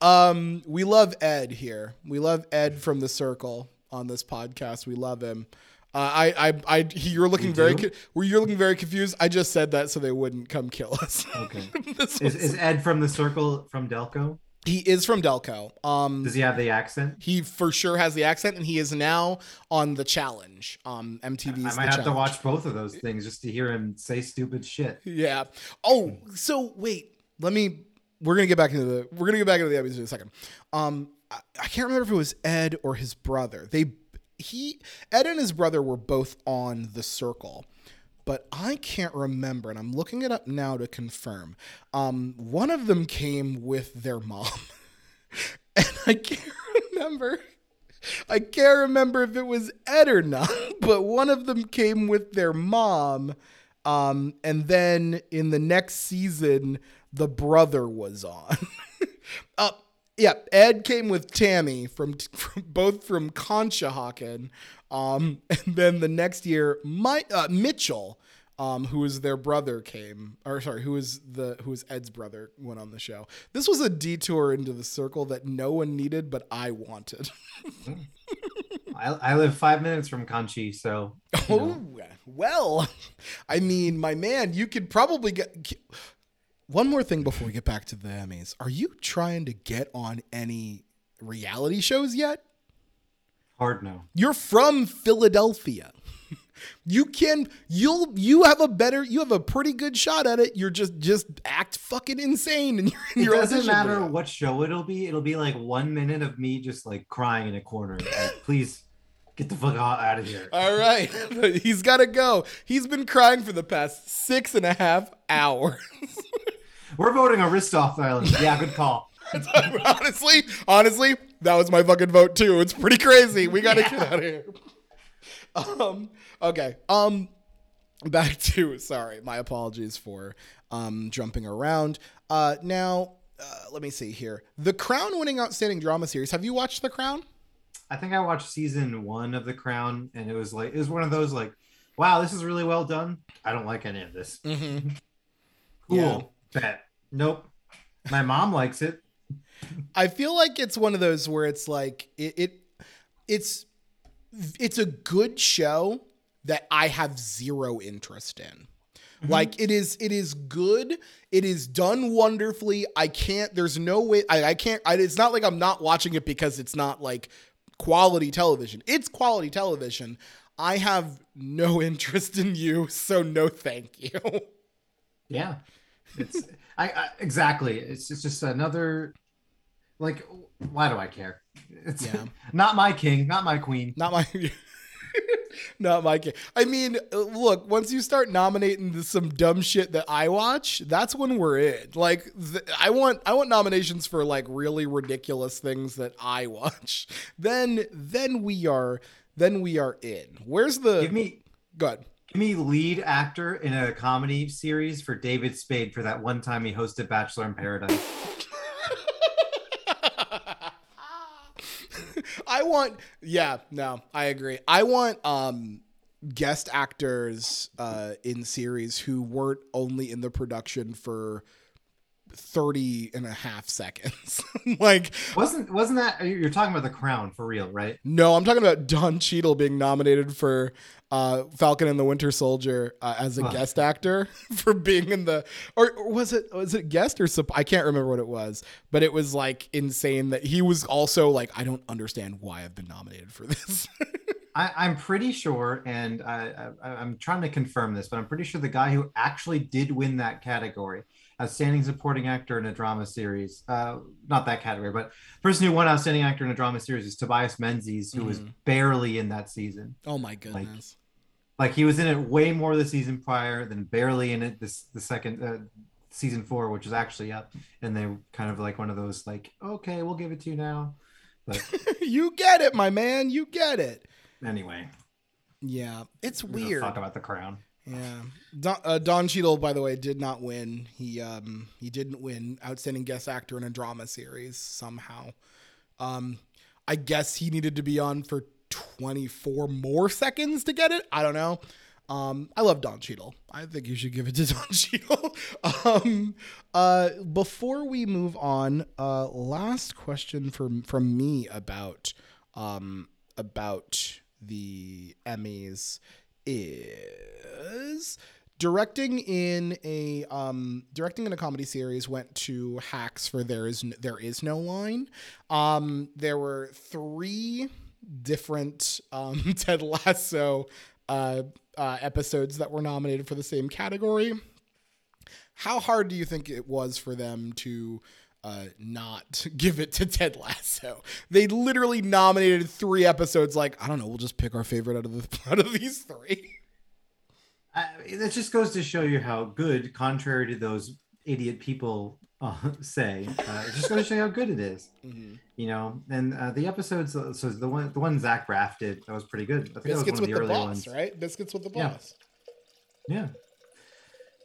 Speaker 1: um, we love Ed here. We love Ed from the Circle on this podcast. We love him. Uh, I, I, I. He, you're looking
Speaker 2: We
Speaker 1: very. Co- were you're looking very confused? I just said that so they wouldn't come kill us.
Speaker 2: Okay. Is, is Ed from the Circle from Delco?
Speaker 1: he is from Delco. Um,
Speaker 2: Does he have the accent?
Speaker 1: he for sure has the accent, and he is now on the challenge. Um, MTV's.
Speaker 2: I might have to watch both of those things just to hear him say stupid shit.
Speaker 1: Yeah. Oh, so wait. Let me. We're gonna get back into the. We're gonna get back into the episode in a second. Um, I, can't remember if it was Ed or his brother. They, he, Ed and his brother were both on the circle, but I can't remember, and I'm looking it up now to confirm. Um, one of them came with their mom, and I can't remember. I can't remember if it was Ed or not, but one of them came with their mom. Um, and then in the next season, the brother was on. uh, yeah, Ed came with Tammy from, from both from Conshohocken. Um, and then the next year, my uh, Mitchell, um, who was their brother, came. Or sorry, who was the who was Ed's brother, went on the show. This was a detour into the circle that no one needed, but I wanted.
Speaker 2: I, I live five minutes from Conshy, so you know.
Speaker 1: Oh, well, I mean, my man, you could probably get. One more thing before we get back to the Emmys. Are you trying to get on any reality shows yet?
Speaker 2: hard no.
Speaker 1: You're from Philadelphia. You can you'll you have a better you have a pretty good shot at it. You're just just act fucking insane and you're in
Speaker 2: It doesn't matter what show it'll be. It'll be like one minute of me just like crying in a corner. Like, please get the fuck out, out of here.
Speaker 1: All right, he's got to go. He's been crying for the past six and a half hours.
Speaker 2: We're voting on Ristov Island. Yeah, good call.
Speaker 1: honestly, honestly, that was my fucking vote too. It's pretty crazy. We gotta get out of here. Um. Okay. Um. Back to sorry. My apologies for um jumping around. Uh. Now, uh, let me see here. The Crown winning outstanding drama series. Have you watched The Crown?
Speaker 2: I think I watched season one of The Crown, and it was like it was one of those like, wow, this is really well done. I don't like any of this.
Speaker 1: Mm-hmm.
Speaker 2: Cool.
Speaker 1: Yeah.
Speaker 2: Bet. Nope. My mom likes it.
Speaker 1: I feel like it's one of those where it's like it, it it's it's a good show that I have zero interest in. Mm-hmm. Like it is it is good. It is done wonderfully. I can't there's no way I, I can't I, it's not like I'm not watching it because it's not like quality television. It's quality television. I have no interest in you, so no thank you.
Speaker 2: Yeah. It's I, I exactly. It's, it's just another like why do I care? It's
Speaker 1: Yeah.
Speaker 2: not my king, not my queen.
Speaker 1: Not my, not my game. I mean, look, once you start nominating some dumb shit that I watch, that's when we're in. Like, th- I want, I want nominations for like really ridiculous things that I watch. Then, then we are, then we are in. Where's the
Speaker 2: Give me
Speaker 1: good?
Speaker 2: Give me lead actor in a comedy series for David Spade for that one time he hosted Bachelor in Paradise.
Speaker 1: I want yeah, no, I agree. I want um guest actors uh in series who weren't only in the production for 30 and a half seconds. like
Speaker 2: Wasn't wasn't that you're talking about the crown for real, right?
Speaker 1: no, I'm talking about Don Cheadle being nominated for uh, Falcon and the Winter Soldier uh, as a guest actor for being in the or, or was it was it guest or sup- I can't remember what it was, but it was like insane that he was also like I don't understand why I've been nominated for this.
Speaker 2: I, I'm pretty sure, and I, I, I'm trying to confirm this, but I'm pretty sure the guy who actually did win that category, outstanding supporting actor in a drama series, uh, not that category, but person who won outstanding actor in a drama series is Tobias Menzies, who was
Speaker 1: Mhm.
Speaker 2: barely in that season.
Speaker 1: oh my goodness.
Speaker 2: Like he was in it way more the season prior than barely in it this the second uh, season four, which is actually up, and they kind of like one of those like, okay, we'll give it to you now. But
Speaker 1: you get it, my man. You get it.
Speaker 2: anyway,
Speaker 1: Yeah, it's weird.
Speaker 2: Talk about the crown.
Speaker 1: Yeah, Don, uh, Don Cheadle, by the way, did not win. He um he didn't win outstanding guest actor in a drama series somehow. Um, I guess he needed to be on for 24 more seconds to get it. I don't know. Um, I love Don Cheadle. I think you should give it to Don Cheadle. um, uh, before we move on, uh, last question from from me about um about the Emmys is directing in a um directing in a comedy series went to hacks for there is N- there is no line um there were three different um ted lasso uh, uh episodes that were nominated for the same category how hard do you think it was for them to uh, not give it to Ted Lasso? They literally nominated three episodes. Like I don't know, we'll just pick our favorite out of the out of these three.
Speaker 2: I, that just goes to show you how good, contrary to those idiot people uh, say, uh, it just goes to show you how good it is. You know, and uh, the episodes. uh, So the one, the one Zach Braff did, that was pretty good. I think
Speaker 1: Biscuits
Speaker 2: that was
Speaker 1: with
Speaker 2: one
Speaker 1: the
Speaker 2: of the earlier
Speaker 1: boss,
Speaker 2: ones.
Speaker 1: right? Biscuits with the
Speaker 2: Yeah.
Speaker 1: boss.
Speaker 2: Yeah.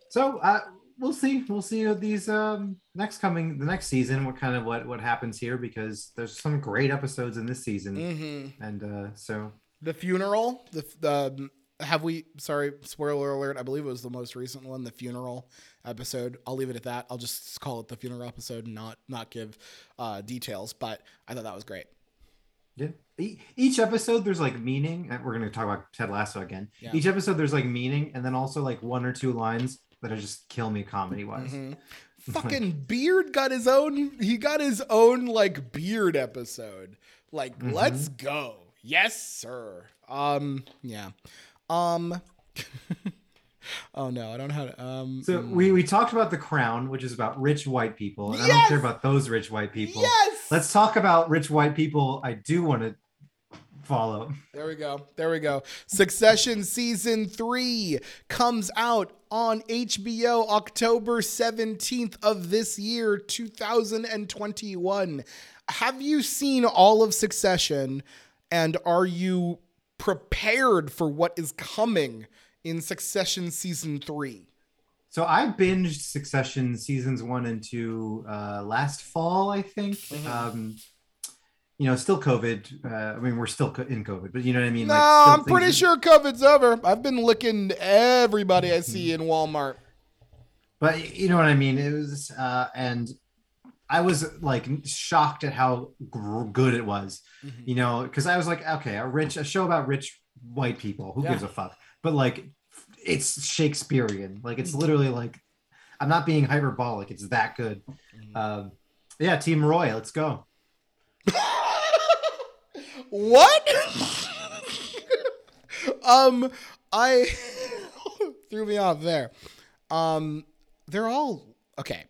Speaker 2: So uh, we'll see. We'll see these um, next coming the next season. What kind of what what happens here because there's some great episodes in this season,
Speaker 1: Mm-hmm.
Speaker 2: and uh, so
Speaker 1: The funeral. The the have we? Sorry, spoiler alert. I believe it was the most recent one, the funeral episode. I'll leave it at that. I'll just call it the funeral episode, and not not give uh, details. But I thought that was great.
Speaker 2: Yeah. Each episode, there's like meaning. and We're going to talk about Ted Lasso again.
Speaker 1: Yeah.
Speaker 2: Each episode, there's like meaning, and then also like one or two lines that are just kill me comedy wise.
Speaker 1: Mhm. Fucking Beard got his own. He got his own like Beard episode. Like,
Speaker 2: Mhm.
Speaker 1: let's go. Yes, sir. Um, yeah. Um. oh no, I don't know how to. Um.
Speaker 2: So
Speaker 1: mm.
Speaker 2: we we talked about The Crown, which is about rich white people, and I don't care about those rich white people.
Speaker 1: Yes.
Speaker 2: Let's talk about rich white people. I do want to follow.
Speaker 1: There we go. There we go. Succession season three comes out on HBO October 17th of this year, 2021. Have you seen all of Succession and are you prepared for what is coming in Succession season three?
Speaker 2: So I binged Succession seasons one and two uh, last fall, I think.
Speaker 1: Mhm.
Speaker 2: Um, you know, still COVID. Uh, I mean, we're still co- in COVID, but you know what I mean.
Speaker 1: No,
Speaker 2: Like,
Speaker 1: I'm pretty
Speaker 2: things-
Speaker 1: sure COVID's over. I've been licking everybody I see in Walmart.
Speaker 2: But you know what I mean. It was, uh, and I was like shocked at how gr- good it was.
Speaker 1: Mhm.
Speaker 2: You know, because I was like, okay, a rich a show about rich white people. Who
Speaker 1: Yeah.
Speaker 2: gives a fuck? But like, it's Shakespearean. Like, it's literally like, I'm not being hyperbolic. It's that good.
Speaker 1: Mhm.
Speaker 2: Um, yeah, Team Roy, let's go.
Speaker 1: what? um, I threw me off there. Um, they're all okay.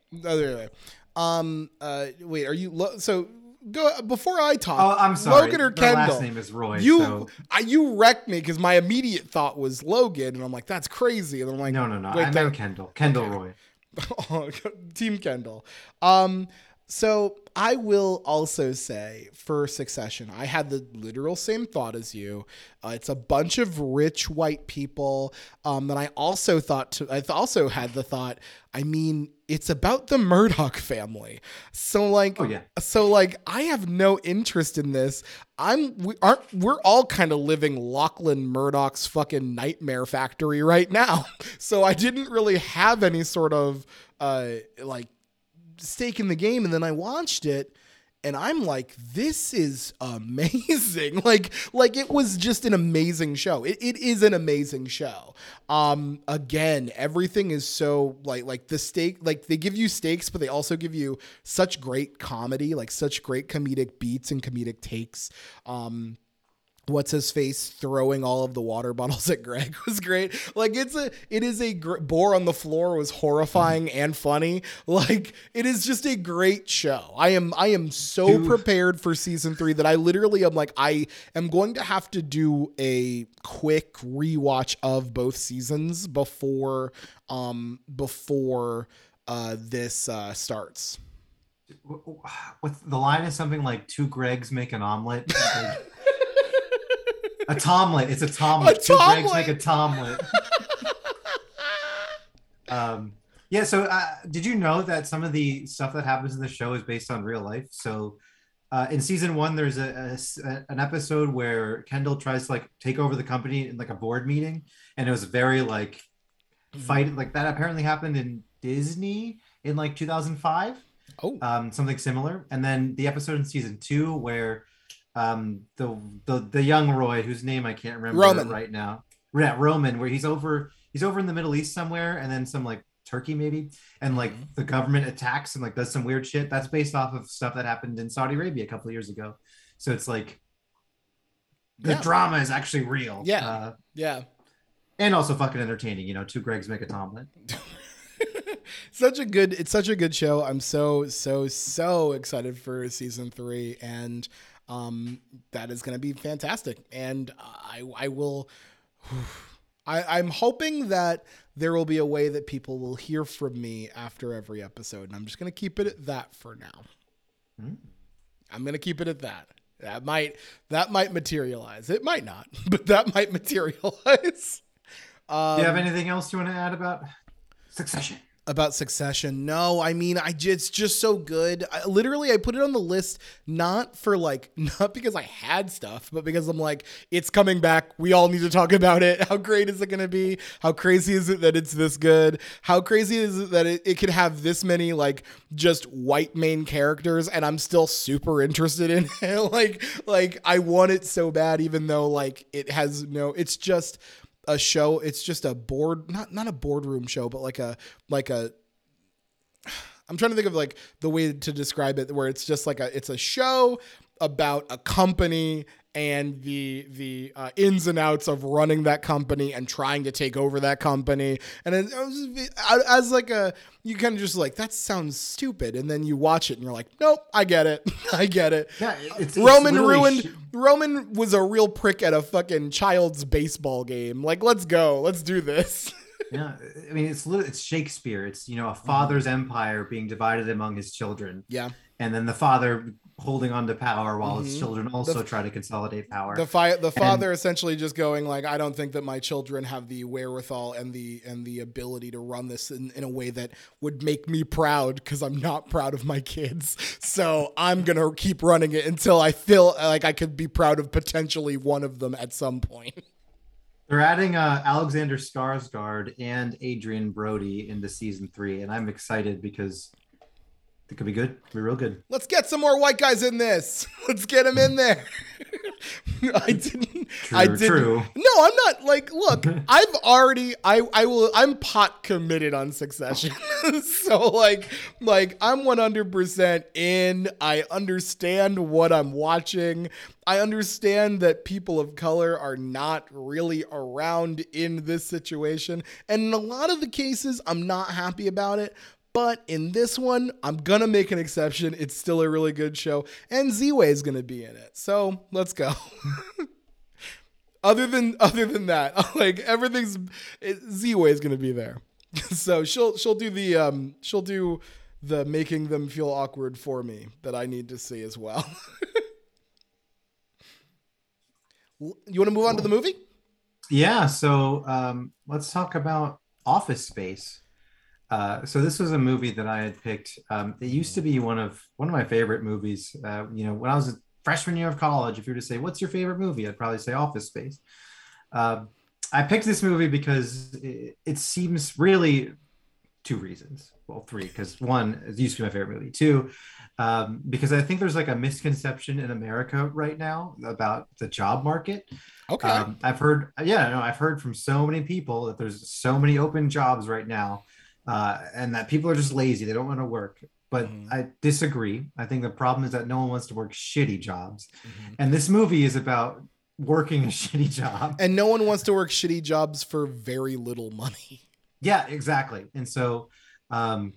Speaker 1: No, they're- they're- Um, uh, wait, are you lo- so? Go before I talk.
Speaker 2: Oh, I'm sorry.
Speaker 1: Logan or
Speaker 2: Their
Speaker 1: Kendall?
Speaker 2: last name is Roy.
Speaker 1: you,
Speaker 2: so
Speaker 1: I, you wrecked me because my immediate thought was Logan, and I'm like, that's crazy. And I'm like,
Speaker 2: no, no, no.
Speaker 1: wait,
Speaker 2: I meant Kendall. Kendall
Speaker 1: Okay.
Speaker 2: Roy.
Speaker 1: Oh, Team Kendall. Um, So I will also say for Succession, I had the literal same thought as you. Uh, it's a bunch of rich white people. Um, and I also thought to, I also had the thought. I mean, it's about the Murdoch family. So like,
Speaker 2: Oh, yeah.
Speaker 1: so like, I have no interest in this. I'm we aren't we're all kind of living Lachlan Murdoch's fucking nightmare factory right now. So I didn't really have any sort of uh like stake in the game and then I watched it and I'm like this is amazing. Like like it was just an amazing show. It, it is an amazing show. Um again everything is so like like the stake like they give you stakes but they also give you such great comedy like such great comedic beats and comedic takes. Um what's his face throwing all of the water bottles at Greg was great. Like it's a it is a gr- boar on the floor was horrifying and funny. Like it is just a great show. I am I am so
Speaker 2: Dude.
Speaker 1: prepared for season 3 that I literally am like I am going to have to do a quick rewatch of both seasons before um before uh this uh starts.
Speaker 2: With the line is something like two Gregs make an omelet. a tomlet. It's a tomlet.
Speaker 1: A
Speaker 2: Two
Speaker 1: tomlet.
Speaker 2: make a tomlet. um, yeah. So, uh, did you know that some of the stuff that happens in the show is based on real life? So, uh, in season one, there's a, a an episode where Kendall tries to like take over the company in like a board meeting, and it was very like fight. Like that apparently happened in Disney in like 2005
Speaker 1: Oh.
Speaker 2: um, something similar. And then the episode in season two where um, the, the the young Roy, whose name I can't remember
Speaker 1: Roman.
Speaker 2: right now, yeah, Roman, where he's over he's over in the Middle East somewhere, and then some like Turkey maybe, and like
Speaker 1: Mm-hmm.
Speaker 2: the government attacks and like does some weird shit. That's based off of stuff that happened in Saudi Arabia a couple of years ago. So it's like the
Speaker 1: Yeah.
Speaker 2: drama is actually real.
Speaker 1: Yeah.
Speaker 2: Uh,
Speaker 1: yeah.
Speaker 2: and also fucking entertaining. You know, two Gregs make a tomlet.
Speaker 1: such a good it's such a good show i'm so so so excited for season three and um that is going to be fantastic and i i will I, I'm hoping that there will be a way that people will hear from me after every episode, and I'm just going to keep it at that for now.
Speaker 2: Hmm.
Speaker 1: I'm going to keep it at that. That might that might materialize. It might not, but that might materialize. Um,
Speaker 2: Do you have anything else you want to add about Succession?
Speaker 1: About Succession. No, I mean, I it's just so good. I, literally, I put it on the list not for like not because I had stuff, but because I'm like, it's coming back. We all need to talk about it. How great is it going to be? How crazy is it that it's this good? How crazy is it that it, it could have this many like just white main characters, and I'm still super interested in it. like, like I want it so bad, even though like it has no. It's just a show it's just a board not not a boardroom show but like a like a I'm trying to think of like the way to describe it where it's just like a it's a show about a company and the the uh, ins and outs of running that company and trying to take over that company and it, it was, as like a you kind of just like that sounds stupid and then you watch it and you're like nope I get it I get it
Speaker 2: Yeah, it's, it's
Speaker 1: Roman
Speaker 2: literally
Speaker 1: ruined.
Speaker 2: sh-
Speaker 1: Roman was a real prick at a fucking child's baseball game. Like, let's go. Let's do this.
Speaker 2: yeah, I mean, it's it's Shakespeare. It's you know a father's empire being divided among his children,
Speaker 1: yeah.
Speaker 2: and then the father holding on to power while his
Speaker 1: Mhm.
Speaker 2: children also try to consolidate power.
Speaker 1: The fi- the father essentially just going like, I don't think that my children have the wherewithal and the and the ability to run this in, in a way that would make me proud because I'm not proud of my kids. So I'm gonna keep running it until I feel like I could be proud of potentially one of them at some point.
Speaker 2: They're adding uh, Alexander Skarsgård and Adrien Brody into season three, and I'm excited because it could be good. Could be real good.
Speaker 1: Let's get some more white guys in this. Let's get them in there. I didn't. I
Speaker 2: True,
Speaker 1: didn't.
Speaker 2: true.
Speaker 1: No, I'm not. Like, look, I've already. I. I will. I'm pot committed on Succession. so like, like I'm 100 percent in. I understand what I'm watching. I understand that people of color are not really around in this situation, and in a lot of the cases, I'm not happy about it. But in this one, I'm gonna make an exception. It's still a really good show, and Z-Way is gonna be in it. So let's go. other than other than that, like everything's Z-Way is gonna be there. so she'll she'll do the um she'll do the making them feel awkward for me that I need to see as well. you want to move on to the movie?
Speaker 2: Yeah. So um, let's talk about Office Space. Uh, so this was a movie that I had picked. Um, it used to be one of one of my favorite movies. Uh, you know, when I was a freshman year of college, if you were to say, "What's your favorite movie?" I'd probably say Office Space. Uh, I picked this movie because it, it, seems really two reasons. Well, three, because one, it used to be my favorite movie. Two, um, because I think there's like a misconception in America right now about the job market.
Speaker 1: Okay. Um,
Speaker 2: I've heard, yeah, no, I've heard from so many people that there's so many open jobs right now, uh, and that people are just lazy. They don't want to work. But mm-hmm. I disagree. I think the problem is that no one wants to work shitty jobs, mm-hmm. and this movie is about working a shitty job.
Speaker 1: And no one wants to work shitty jobs for very little money.
Speaker 2: Yeah, exactly. And so um,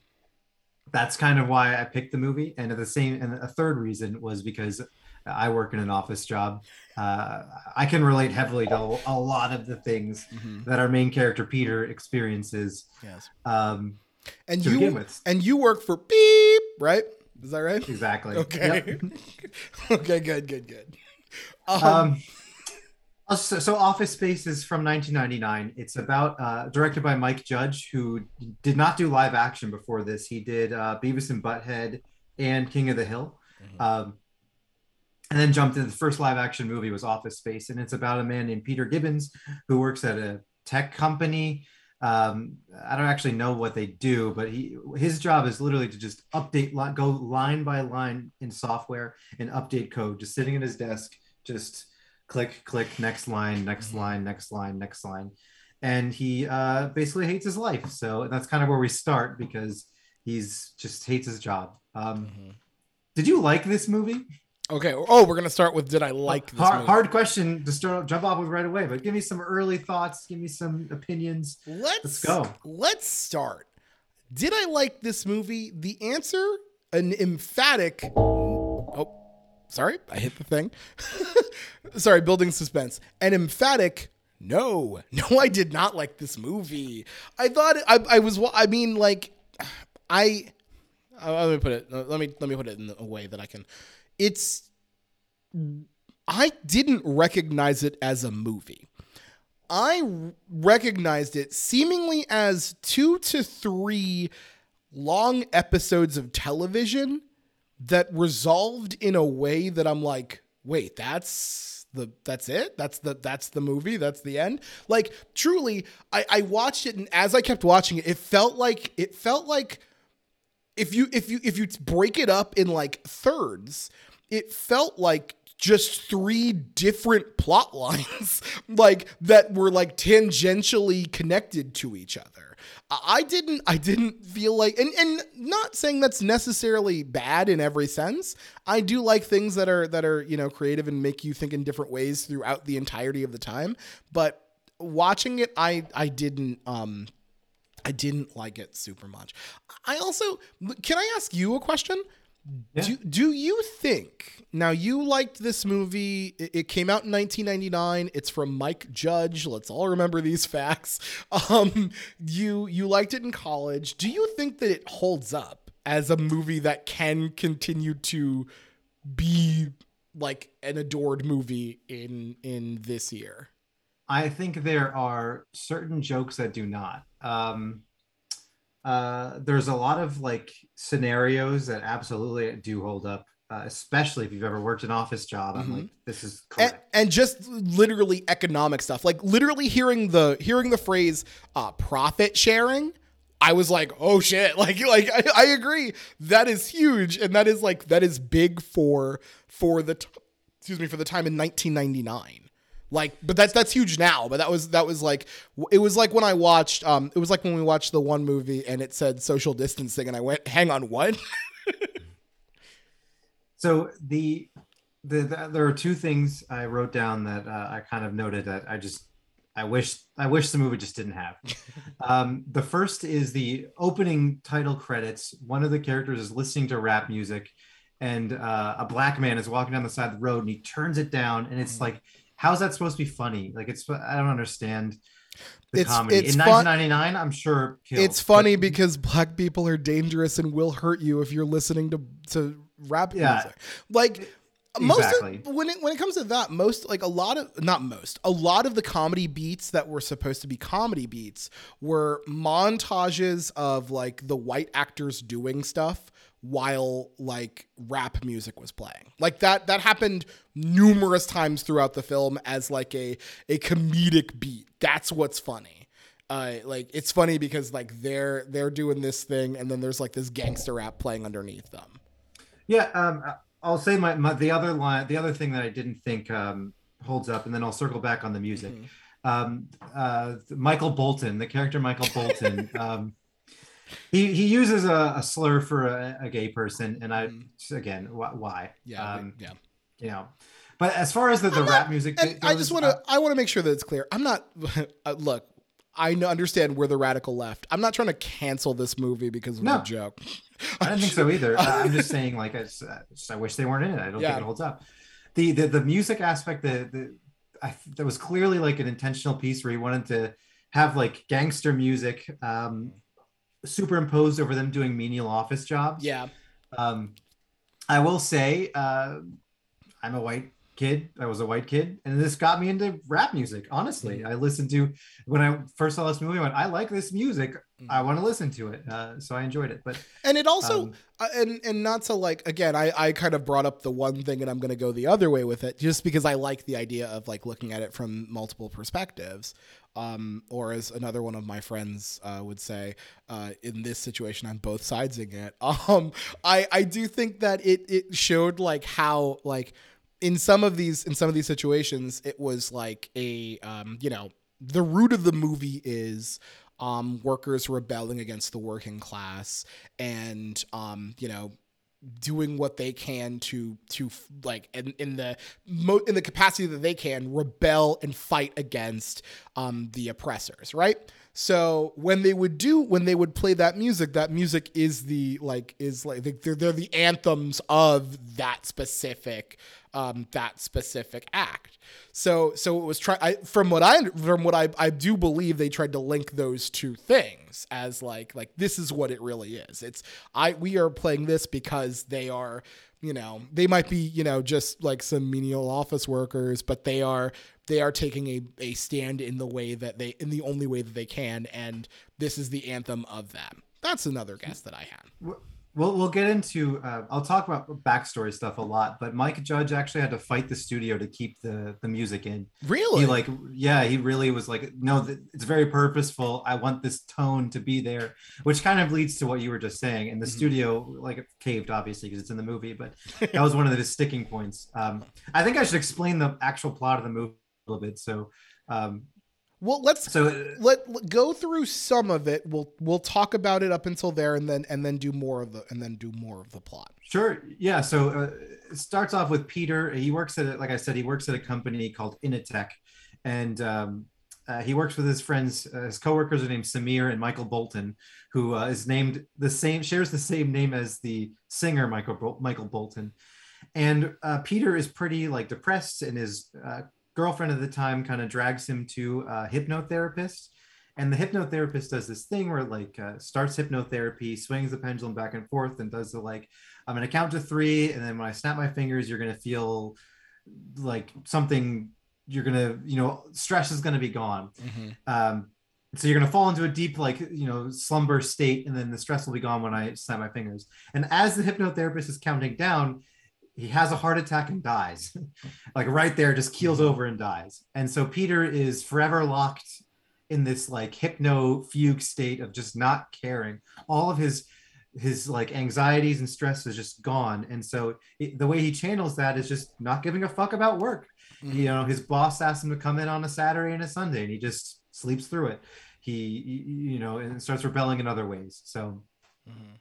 Speaker 2: that's kind of why I picked the movie. And at the same, and a third reason was because I work in an office job. Uh, I can relate heavily to a lot of the things mm-hmm. that our main character Peter experiences.
Speaker 1: Yes.
Speaker 2: Um,
Speaker 1: and you and you work for beep, right? Is that right?
Speaker 2: Exactly.
Speaker 1: Okay. Yep. okay. Good. Good. Good.
Speaker 2: Um, um, uh, so, so, Office Space is from 1999. It's about uh, directed by Mike Judge, who did not do live action before this. He did uh, Beavis and Butthead and King of the Hill, mm-hmm. um, and then jumped into the first live action movie was Office Space, and it's about a man named Peter Gibbons who works at a tech company. Um, I don't actually know what they do, but he his job is literally to just update, go line by line in software and update code, just sitting at his desk, just click, click, next line, next mm-hmm. line, next line, next line. And he uh, basically hates his life. So that's kind of where we start because he's just hates his job. Um, mm-hmm. Did you like this movie?
Speaker 1: Okay. Oh, we're gonna start with did I like this
Speaker 2: hard, hard question to start jump off with right away, but give me some early thoughts, give me some opinions.
Speaker 1: Let's, let's go. Let's start. Did I like this movie? The answer, an emphatic. Oh, sorry, I hit the thing. sorry, building suspense. An emphatic no. No, I did not like this movie. I thought I, I was I mean like I uh, let me put it let me let me put it in a way that I can it's I didn't recognize it as a movie. I recognized it seemingly as 2 to 3 long episodes of television that resolved in a way that I'm like, wait, that's the that's it? That's the that's the movie, that's the end. Like truly, I, I watched it and as I kept watching it, it felt like it felt like if you if you if you break it up in like thirds, it felt like just three different plot lines like that were like tangentially connected to each other I didn't I didn't feel like and and not saying that's necessarily bad in every sense. I do like things that are that are, you know, creative and make you think in different ways throughout the entirety of the time, but watching it I I didn't um I didn't like it super much. I also can I ask you a question? Yeah. Do do you think now you liked this movie? It, it, came out in 1999. It's from Mike Judge. Let's all remember these facts. Um, you you liked it in college. Do you think that it holds up as a movie that can continue to be like an adored movie in in this year?
Speaker 2: I think there are certain jokes that do not. Um, uh, there's a lot of like scenarios that absolutely do hold up, uh, especially if you've ever worked an office job. I'm mm-hmm. like, this is
Speaker 1: correct. And, and, just literally economic stuff, like literally hearing the hearing the phrase uh, profit sharing. I was like, oh shit, like like I, I agree. That is huge, and that is like that is big for for the t- excuse me for the time in 1999. Like, but that's that's huge now. But that was that was like it was like when I watched um it was like when we watched the one movie and it said social distancing and I went, hang on, what?
Speaker 2: so the, the, the there are two things I wrote down that uh, I kind of noted that I just I wish I wish the movie just didn't have. um, the first is the opening title credits. One of the characters is listening to rap music, and uh, a black man is walking down the side of the road, and he turns it down, and it's mm-hmm. like how's that supposed to be funny? Like it's I don't understand. the
Speaker 1: It's-
Speaker 2: comedy.
Speaker 1: it's
Speaker 2: In
Speaker 1: fun-
Speaker 2: 1999, I'm sure. Killed,
Speaker 1: it's funny
Speaker 2: but-
Speaker 1: because black people are dangerous and will hurt you if you're listening to to rap
Speaker 2: Yeah.
Speaker 1: music. Like most
Speaker 2: Exactly.
Speaker 1: of, when it when it comes to that, most like a lot of not most, a lot of the comedy beats that were supposed to be comedy beats were montages of like the white actors doing stuff while like rap music was playing. Like that that happened numerous times throughout the film as like a a comedic beat. That's what's funny. Uh, like it's funny because like they're they're doing this thing and then there's like this gangster rap playing underneath them.
Speaker 2: Yeah, um, I'll say my, my the other line, the other thing that I didn't think um, holds up, and then I'll circle back on the music.
Speaker 1: Mm-hmm.
Speaker 2: Um, uh, Michael Bolton, the character Michael Bolton, um, he he uses a, a slur for a, a gay person, and I again, wh- why?
Speaker 1: Yeah,
Speaker 2: um,
Speaker 1: yeah.
Speaker 2: you know. But as far as the, the
Speaker 1: I'm
Speaker 2: rap music,
Speaker 1: And I just want
Speaker 2: uh,
Speaker 1: to I want to make sure that it's clear. I'm not uh, look. I understand we're the radical left. I'm not trying to cancel this movie because of
Speaker 2: No.
Speaker 1: a joke.
Speaker 2: I don't think so either. Uh, I'm just saying, like, I, uh, just- I wish they weren't in it. I don't
Speaker 1: Yeah.
Speaker 2: think it holds up. The the, the music aspect, the the I, that was clearly like an intentional piece where he wanted to have like gangster music um, superimposed over them doing menial office jobs.
Speaker 1: Yeah,
Speaker 2: Um, I will say, uh, I'm a white kid. I was a white kid, and this got me into rap music. Honestly, I listened to when I first saw this movie. I went, I like this music. I want to listen to it. Uh, so I enjoyed it. But
Speaker 1: and it also
Speaker 2: um,
Speaker 1: and and not to like again. I I kind of brought up the one thing, and I'm going to go the other way with it, just because I like the idea of like looking at it from multiple perspectives. Um, or as another one of my friends uh, would say, uh, in this situation, on both sidesing it. Um, I I do think that it it showed like how like in some of these in some of these situations it was like a um, you know the root of the movie is um, workers rebelling against the working class and um, you know doing what they can to to like in, in the mo- in the capacity that they can rebel and fight against um, the oppressors right so when they would do when they would play that music that music is the like is like they're, they're the anthems of that specific um, that specific act so so it was try I, from what I from what I I do believe they tried to link those two things as like like this is what it really is. It's I we are playing this because they are you know they might be you know just like some menial office workers, but they are they are taking a, a stand in the way that they in the only way that they can, and this is the anthem of them. That's another guess that I had.
Speaker 2: We'll we'll get into. Uh, I'll talk about backstory stuff a lot, but Mike Judge actually had to fight the studio to keep the the music in.
Speaker 1: Really?
Speaker 2: He like, yeah, he really was like, no, th- it's very purposeful. I want this tone to be there, which kind of leads to what you were just saying. And the
Speaker 1: Mhm.
Speaker 2: studio like it caved, obviously, because it's in the movie, but that was one of the sticking points. Um, I think I should explain the actual plot of the movie little bit. So, um,
Speaker 1: well, let's
Speaker 2: so uh,
Speaker 1: let, let- go through some of it. We'll we'll talk about it up until there, and then and then do more of the and then do more of the plot.
Speaker 2: Sure. Yeah. So uh, it starts off with Peter. He works at, like I said, he works at a company called Initech, and um, uh, he works with his friends. Uh, his coworkers are named Samir and Michael Bolton, who uh, is named the same, shares the same name as the singer Michael Michael Bolton. And uh, Peter is pretty like depressed, and is uh, girlfriend at the time kind of drags him to a hypnotherapist. And the hypnotherapist does this thing where it like uh, starts hypnotherapy, swings the pendulum back and forth, and does the like I'm gonna count to three, and then when I snap my fingers, you're gonna feel like something. You're gonna, you know, stress is gonna be gone. Um, so you're gonna fall into a deep, like, you know, slumber state, and then the stress will be gone when I snap my fingers. And as the hypnotherapist is counting down, he has a heart attack and dies, like right there, just keels over and dies. And so Peter is forever locked in this like hypno fugue state of just not caring. All of his his like anxieties and stress is just gone and so it, the way he channels that is just not giving a fuck about work
Speaker 1: Mm-hmm.
Speaker 2: you know his boss asks him to come in on a saturday and a sunday and he just sleeps through it he he- you know and starts rebelling in other ways so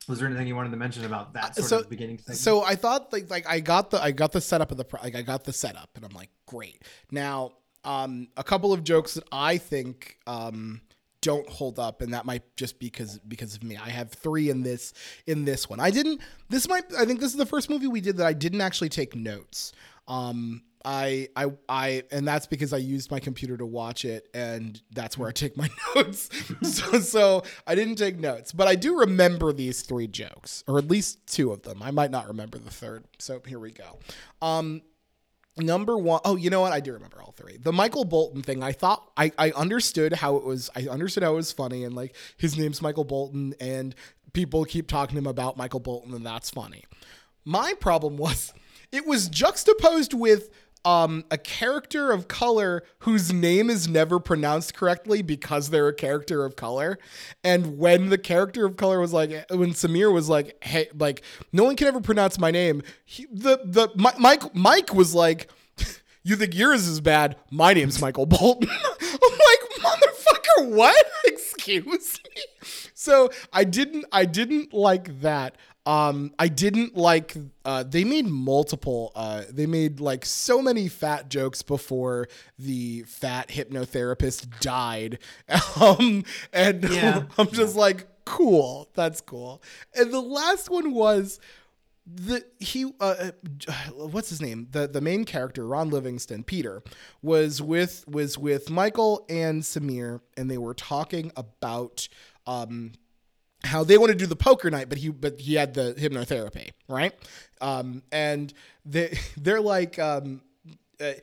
Speaker 2: was there anything you wanted to mention about that sort
Speaker 1: Uh, So-
Speaker 2: of beginning thing
Speaker 1: So I thought like like I got the I got the setup of the pro- like I got the setup and I'm like great. Now um a couple of jokes that I think um don't hold up and that might just be because because of me. I have 3 in this in this one. I didn't this might I think this is the first movie we did that I didn't actually take notes. Um I, I, I, and that's because I used my computer to watch it, and that's where I take my notes. so, so I didn't take notes, but I do remember these three jokes, or at least two of them. I might not remember the third. So here we go. Um, number one oh you know what i do remember all three the michael bolton thing i thought i i understood how it was i understood how it was funny and like his name's michael bolton and people keep talking to him about michael bolton and that's funny my problem was it was juxtaposed with um, a character of color whose name is never pronounced correctly because they're a character of color. And when the character of color was like, when Samir was like, "Hey, like no one can ever pronounce my name," he, the the Mike Mike was like, "You think yours is bad? My name's Michael Bolton." I'm like, motherfucker, what? Excuse me. So I didn't I didn't like that. Um, I didn't like. Uh, they made multiple. Uh, they made like so many fat jokes before the fat hypnotherapist died. Um, and yeah. I'm just like, cool. That's cool. And the last one was the he uh, uh, what's his name the the main character Ron Livingston Peter was with was with Michael and Samir and they were talking about um how they want to do the poker night, but he but he had the hypnotherapy, right? Um, and they they're like um, uh,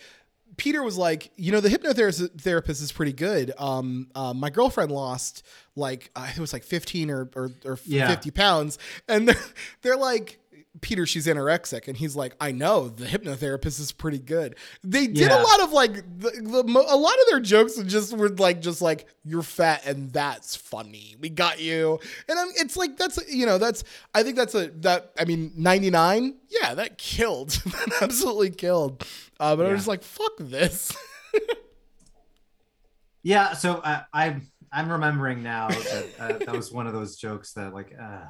Speaker 1: Peter was like, you know, the hypnotherapist is pretty good. Um, uh, my girlfriend lost like uh, it was like fifteen or or, or yeah. fifty pounds, and they're they're like, Peter, she's anorexic, and he's like, I know the hypnotherapist is pretty good. They did yeah. a lot of like the, the, a lot of their jokes just were like just like you're fat and that's funny. We got you, and I'm, it's like that's you know that's I think that's a that I mean ninety nine, yeah, that killed, that absolutely killed. Uh, but yeah. I was like, fuck this.
Speaker 2: yeah, so uh, I I'm remembering now that uh, that was one of those jokes that like. Uh,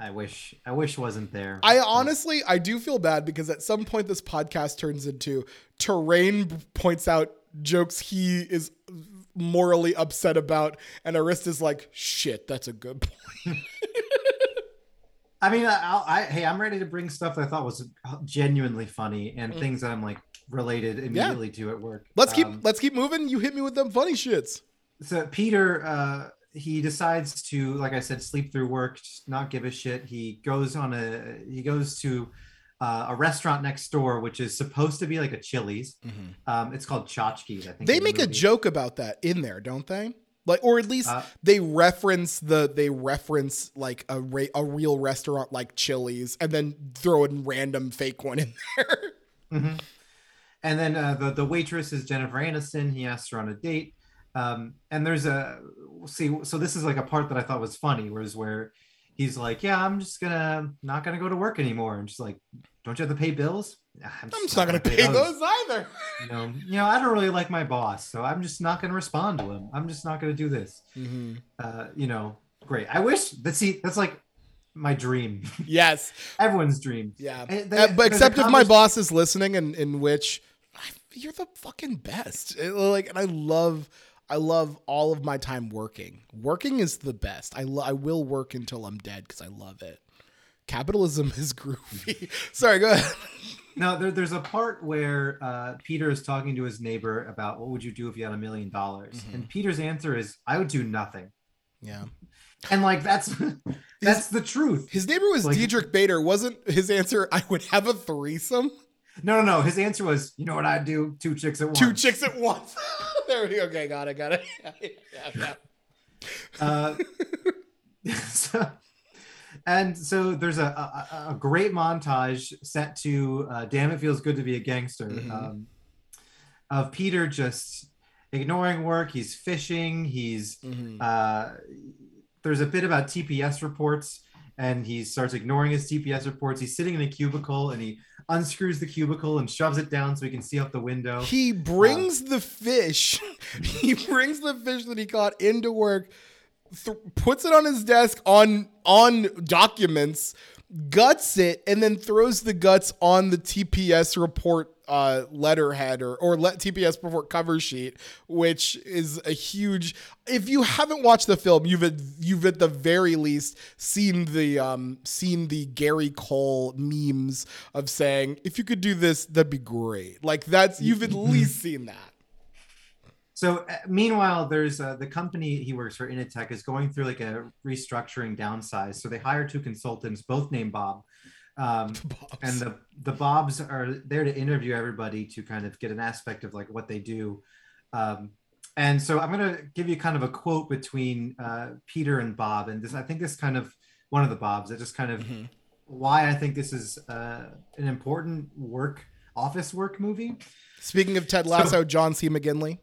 Speaker 2: I wish I wish wasn't there.
Speaker 1: I honestly I do feel bad because at some point this podcast turns into Terrain points out jokes he is morally upset about, and Arista's like, "Shit, that's a good point."
Speaker 2: I mean, I, I, hey, I'm ready to bring stuff that I thought was genuinely funny and mm. things that I'm like related immediately yeah. to at work.
Speaker 1: Let's keep um, let's keep moving. You hit me with them funny shits.
Speaker 2: So Peter, uh, he decides to, like I said, sleep through work, not give a shit. He goes on a he goes to uh, a restaurant next door, which is supposed to be like a Chili's. Mm-hmm. Um, it's called Chotchkie's. I think
Speaker 1: they make the a joke about that in there, don't they? Like, or at least uh, they reference the they reference like a ra- a real restaurant like Chili's, and then throw a random fake one in there.
Speaker 2: Mm-hmm. And then uh, the the waitress is Jennifer Aniston. He asks her on a date. Um, and there's a see, so this is like a part that I thought was funny, whereas where he's like, "Yeah, I'm just gonna not gonna go to work anymore," and she's like, "Don't you have to pay bills?"
Speaker 1: I'm just, I'm just not, gonna, gonna pay, those. those. either.
Speaker 2: you know, you know, I don't really like my boss, so I'm just not gonna respond to him. I'm just not gonna do this. Mm-hmm. Uh, you know, great. I wish that see that's like my dream.
Speaker 1: Yes,
Speaker 2: everyone's dream.
Speaker 1: Yeah, they, uh, but except if my boss is listening, and in, in which you're the fucking best. Like, and I love I love all of my time working. Working is the best. I, lo- I will work until I'm dead because I love it. Capitalism is groovy. Sorry, go ahead.
Speaker 2: Now, there, there's a part where uh, Peter is talking to his neighbor about what would you do if you had a million dollars, mm-hmm. and Peter's answer is, "I would do nothing."
Speaker 1: Yeah,
Speaker 2: and like that's that's the truth.
Speaker 1: His neighbor was like, Diedrich Bader. Wasn't his answer? I would have a threesome.
Speaker 2: No, no, no. His answer was, "You know what I'd do? Two chicks at once."
Speaker 1: Two chicks at once. There we go. Okay, got it, got it. yeah, yeah. Uh,
Speaker 2: so, and so there's a, a, a, great montage set to uh, "Damn It Feels Good to Be a Gangster" mm-hmm. um, of Peter just ignoring work. He's fishing. He's mm-hmm. uh, there's a bit about TPS reports, and he starts ignoring his TPS reports. He's sitting in a cubicle, and he unscrews the cubicle and shoves it down so he can see out the window.
Speaker 1: He brings the fish. he brings the fish that he caught into work, th- puts it on his desk on on documents, guts it, and then throws the guts on the TPS report uh, letterhead or or let TPS report cover sheet, which is a huge. If you haven't watched the film, you've at, you've at the very least seen the um seen the Gary Cole memes of saying if you could do this, that'd be great. Like that's you've at least seen that.
Speaker 2: So uh, meanwhile, there's uh, the company he works for, Initech, is going through like a restructuring downsize. So they hire two consultants, both named Bob. Um, and the the Bobs are there to interview everybody to kind of get an aspect of like what they do. Um, and so I'm going to give you kind of a quote between uh, Peter and Bob, and this I think this kind of one of the Bobs that just kind of mm-hmm. why I think this is uh, an important work office work movie.
Speaker 1: Speaking of Ted Lasso, so, John C. McGinley.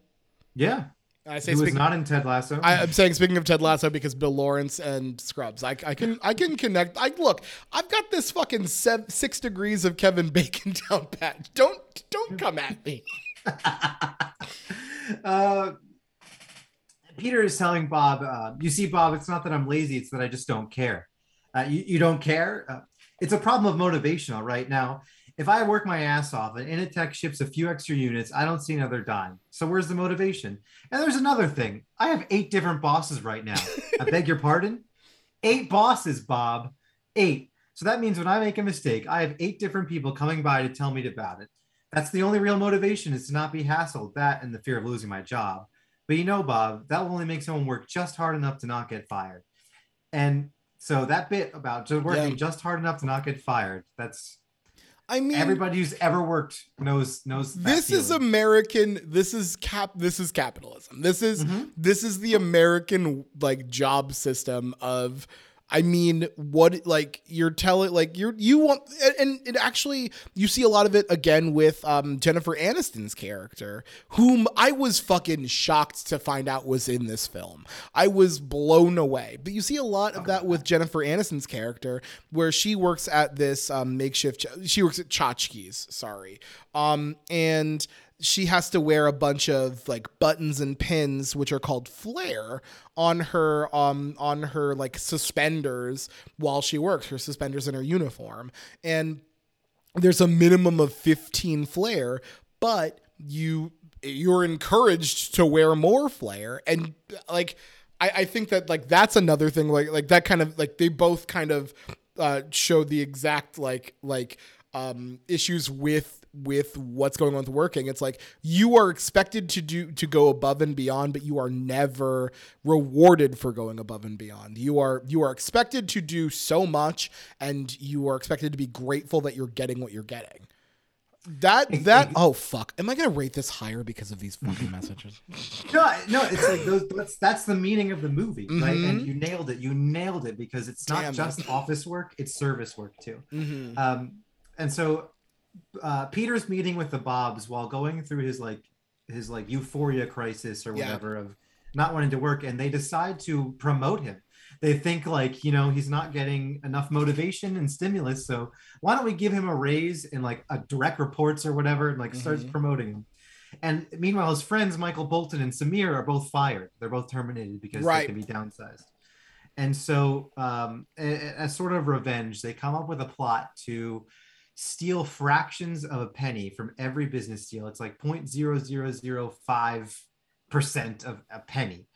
Speaker 2: Yeah. I say he was not in Ted Lasso.
Speaker 1: I, am saying speaking of Ted Lasso because Bill Lawrence and Scrubs. I, I can I can connect. I look. I've got this fucking seven, six degrees of Kevin Bacon down pat. Don't don't come at me.
Speaker 2: uh, Peter is telling Bob, uh, "You see, Bob, it's not that I'm lazy; it's that I just don't care. Uh, you, you don't care. Uh, it's a problem of motivation, all right. Now, if I work my ass off and Initech ships a few extra units, I don't see another dime. So where's the motivation? And there's another thing. I have eight different bosses right now. I beg your pardon? Eight bosses, Bob. Eight. So that means when I make a mistake, I have eight different people coming by to tell me about it. That's the only real motivation is to not be hassled, that and the fear of losing my job. But you know, Bob, that will only make someone work just hard enough to not get fired. And so that bit about working yeah. just hard enough to not get fired, that's
Speaker 1: I mean,
Speaker 2: everybody who's ever worked knows knows.
Speaker 1: This feeling. is American. This is cap. This is capitalism. This is mm-hmm. this is the American like job system of I mean, what like you're telling like you're you want and it actually you see a lot of it again with um, Jennifer Aniston's character, whom I was fucking shocked to find out was in this film. I was blown away. But you see a lot of that with Jennifer Aniston's character, where she works at this um, makeshift. She works at Chotchkie's, sorry, um, and she has to wear a bunch of like buttons and pins which are called flare on her um on her like suspenders while she works her suspenders in her uniform. And there's a minimum of 15 flare but you you're encouraged to wear more flare. And like I, I think that like that's another thing like like that kind of like they both kind of uh show the exact like like um issues with with what's going on with working. It's like you are expected to do to go above and beyond but you are never rewarded for going above and beyond. You are you are expected to do so much and you are expected to be grateful that you're getting what you're getting. That that oh fuck. Am i gonna rate this higher because of these fucking messages?
Speaker 2: No no it's like those that's that's the meaning of the movie mm-hmm. right? And you nailed it. You nailed it because it's not Damn just it. office work it's service work too. Mm-hmm. um and so uh, Peter's meeting with the Bobs while going through his like his like euphoria crisis or whatever yeah. of not wanting to work, and they decide to promote him. They think like you know he's not getting enough motivation and stimulus, so why don't we give him a raise in like a direct reports or whatever, and like mm-hmm. starts promoting him. And meanwhile, his friends Michael Bolton and Samir are both fired. They're both terminated because right. they can be downsized. And so, um, as sort of revenge, they come up with a plot to steal fractions of a penny from every business deal. It's like 0.0005% of a penny.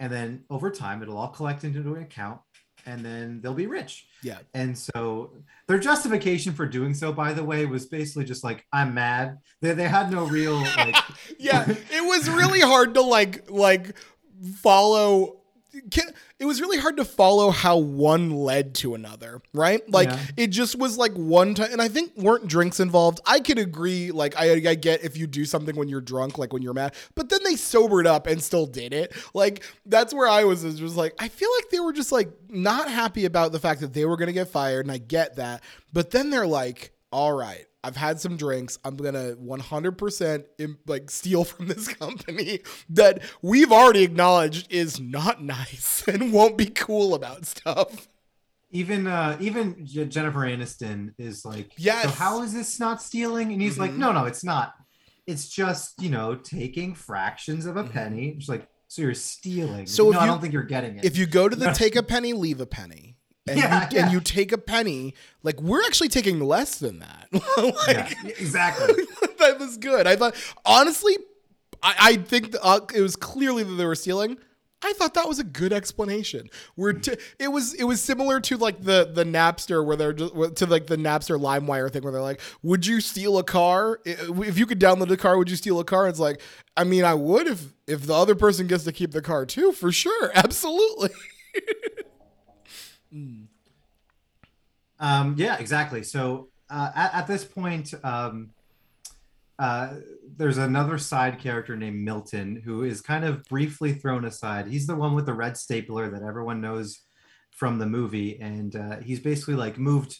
Speaker 2: And then over time, it'll all collect into an account and then they'll be rich.
Speaker 1: Yeah.
Speaker 2: And so their justification for doing so, by the way, was basically just like, I'm mad. They, they had no real like
Speaker 1: Yeah. it was really hard to like like follow it was really hard to follow how one led to another, right? Like yeah. it just was like one time, and I think weren't drinks involved. I could agree, like I, I get if you do something when you're drunk, like when you're mad, but then they sobered up and still did it. Like that's where I was. was just like I feel like they were just like not happy about the fact that they were gonna get fired, and I get that, but then they're like, all right I've had some drinks. I'm gonna 100% like steal from this company that we've already acknowledged is not nice and won't be cool about stuff.
Speaker 2: Even uh even Jennifer Aniston is like,
Speaker 1: yes.
Speaker 2: So how is this not stealing? And he's mm-hmm. like, no, no, it's not. It's just you know taking fractions of a mm-hmm. penny. It's like, so you're stealing. So no, you, I don't think you're getting it.
Speaker 1: If you go to the take a penny, leave a penny and, yeah, you, yeah. and you take a penny, like we're actually taking less than that.
Speaker 2: like, yeah, exactly.
Speaker 1: that was good. I thought honestly, I, I think the, uh, it was clearly that they were stealing. I thought that was a good explanation. Where t- it was it was similar to like the the Napster where they're just to like the Napster LimeWire thing where they're like, "Would you steal a car if you could download a car? Would you steal a car?" It's like, I mean, I would if if the other person gets to keep the car too, for sure, absolutely.
Speaker 2: Mm. um, yeah, exactly. So uh, at, at this point, um, uh, there's another side character named Milton who is kind of briefly thrown aside. He's the one with the red stapler that everyone knows from the movie, and uh, he's basically like moved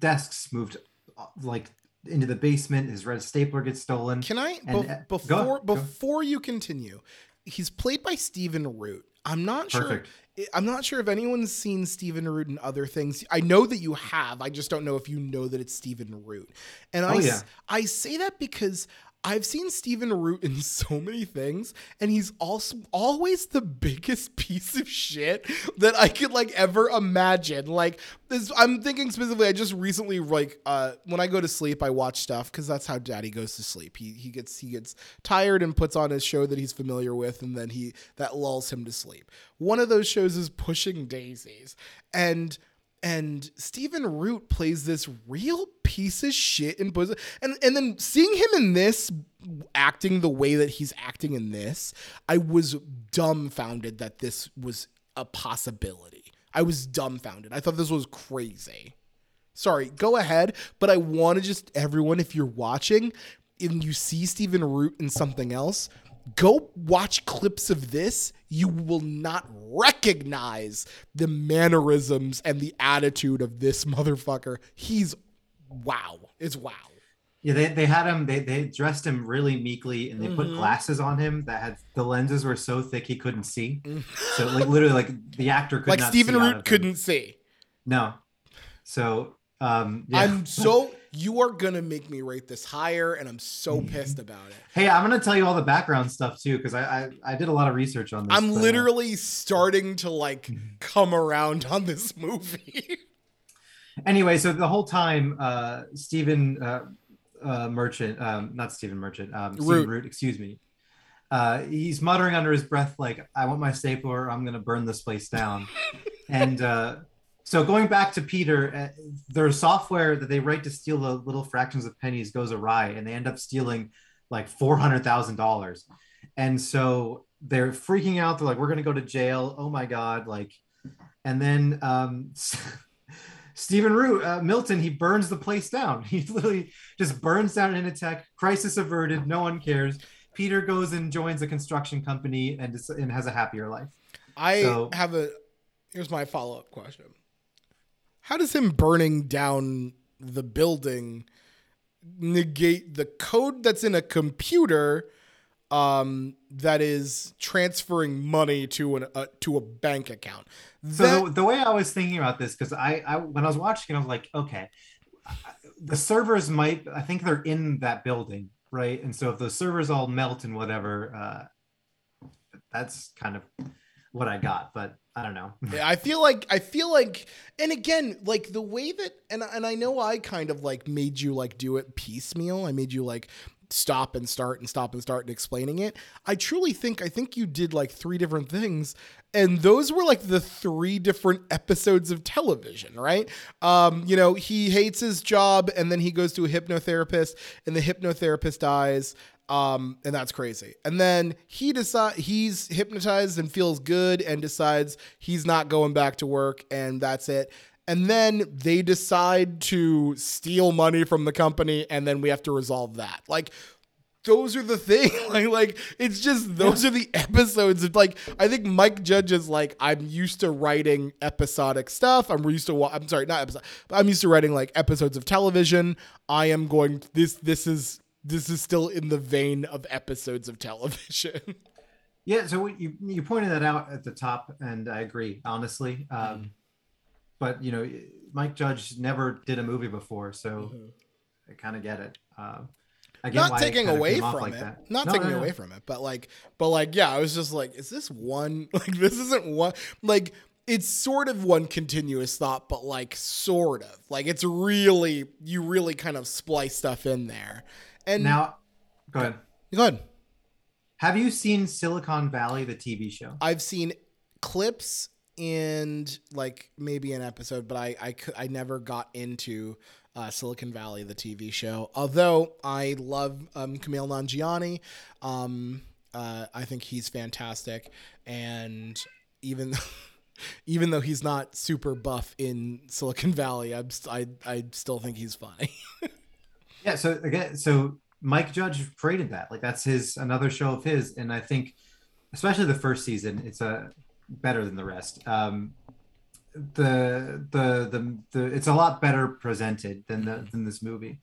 Speaker 2: desks, moved uh, like into the basement. His red stapler gets stolen.
Speaker 1: Can I and, be- before go, before go. you continue? He's played by Stephen Root. I'm not Perfect. sure. I'm not sure if anyone's seen Stephen Root and other things. I know that you have. I just don't know if you know that it's Stephen Root. And oh, I, yeah. I say that because I've seen Stephen Root in so many things, and he's also always the biggest piece of shit that I could like ever imagine. Like this, I'm thinking specifically. I just recently like uh, when I go to sleep, I watch stuff because that's how Daddy goes to sleep. He he gets he gets tired and puts on his show that he's familiar with, and then he that lulls him to sleep. One of those shows is Pushing Daisies, and and Stephen Root plays this real piece of shit in Bosom. And and then seeing him in this acting the way that he's acting in this, I was dumbfounded that this was a possibility. I was dumbfounded. I thought this was crazy. Sorry, go ahead, but I want to just everyone if you're watching and you see Stephen Root in something else, go watch clips of this, you will not recognize the mannerisms and the attitude of this motherfucker. He's wow. It's wow.
Speaker 2: Yeah, they, they had him, they, they dressed him really meekly and they mm-hmm. put glasses on him that had the lenses were so thick he couldn't see. Mm. so like literally like the actor could
Speaker 1: like Stephen Root couldn't see.
Speaker 2: No. So um yeah.
Speaker 1: I'm so you are gonna make me rate this higher, and I'm so mm-hmm. pissed about it.
Speaker 2: Hey, I'm gonna tell you all the background stuff too, because I, I, I did a lot of research on this.
Speaker 1: I'm but, uh, literally starting to like mm-hmm. come around on this movie.
Speaker 2: anyway, so the whole time, uh, Stephen uh, uh, Merchant, um, not Stephen Merchant, um, Root. Root, excuse me. Uh, he's muttering under his breath, like, "I want my stapler. I'm gonna burn this place down." and uh, so going back to Peter, uh, their software that they write to steal the little fractions of pennies goes awry, and they end up stealing like four hundred thousand dollars. And so they're freaking out. They're like, "We're gonna go to jail. Oh my god!" Like, and then um, Stephen Root, uh, Milton, he burns the place down. He literally just burns down Initech. Crisis averted. No one cares. Peter goes and joins a construction company and, and has a happier life.
Speaker 1: I so, have a. Here's my follow up question how does him burning down the building negate the code that's in a computer um, that is transferring money to an uh, to a bank account?
Speaker 2: So the, the, way I was thinking about this, because I, I when I was watching, I was like, okay, the servers might. I think they're in that building, right? And so if the servers all melt and whatever, uh, that's kind of what I got. But I don't know.
Speaker 1: yeah, I feel like I feel like, and again, like the way that, and and I know I kind of like made you like do it piecemeal. I made you like stop and start and stop and start and explaining it. I truly think I think you did like three different things and those were like the three different episodes of television, right? Um, you know, he hates his job and then he goes to a hypnotherapist and the hypnotherapist dies um, and that's crazy. And then he decide he's hypnotized and feels good and decides he's not going back to work, and that's it. And then they decide to steal money from the company, and then we have to resolve that. Like those are the thing. like, like it's just those are the episodes of like I think Mike Judge is like I'm used to writing episodic stuff. I'm used to I'm sorry, not episode. I'm used to writing like episodes of television. I am going this this is this is still in the vein of episodes of television.
Speaker 2: Yeah, so you you pointed that out at the top, and I agree, honestly. Um, mm But you know, Mike Judge never did a movie before, so mm-hmm. I kind of get it. Uh,
Speaker 1: not taking away from like it, that. not no, taking no, no. away from it, but like, but like, yeah, I was just like, is this one? Like, this isn't one. Like, it's sort of one continuous thought, but like, sort of. Like, it's really you really kind of splice stuff in there And
Speaker 2: now, go ahead.
Speaker 1: go ahead.
Speaker 2: Have you seen Silicon Valley, the TV show?
Speaker 1: I've seen clips and like maybe an episode, but I I could I never got into uh, Silicon Valley, the TV show. Although I love um, Kumail Nanjiani, um, uh, I think he's fantastic, and even. Even though he's not super buff in Silicon Valley, I'm st- I I still think he's funny.
Speaker 2: yeah. So again, so Mike Judge created that. Like that's his another show of his, and I think, especially the first season, it's a better than the rest. Um, the, the the the it's a lot better presented than the, than this movie.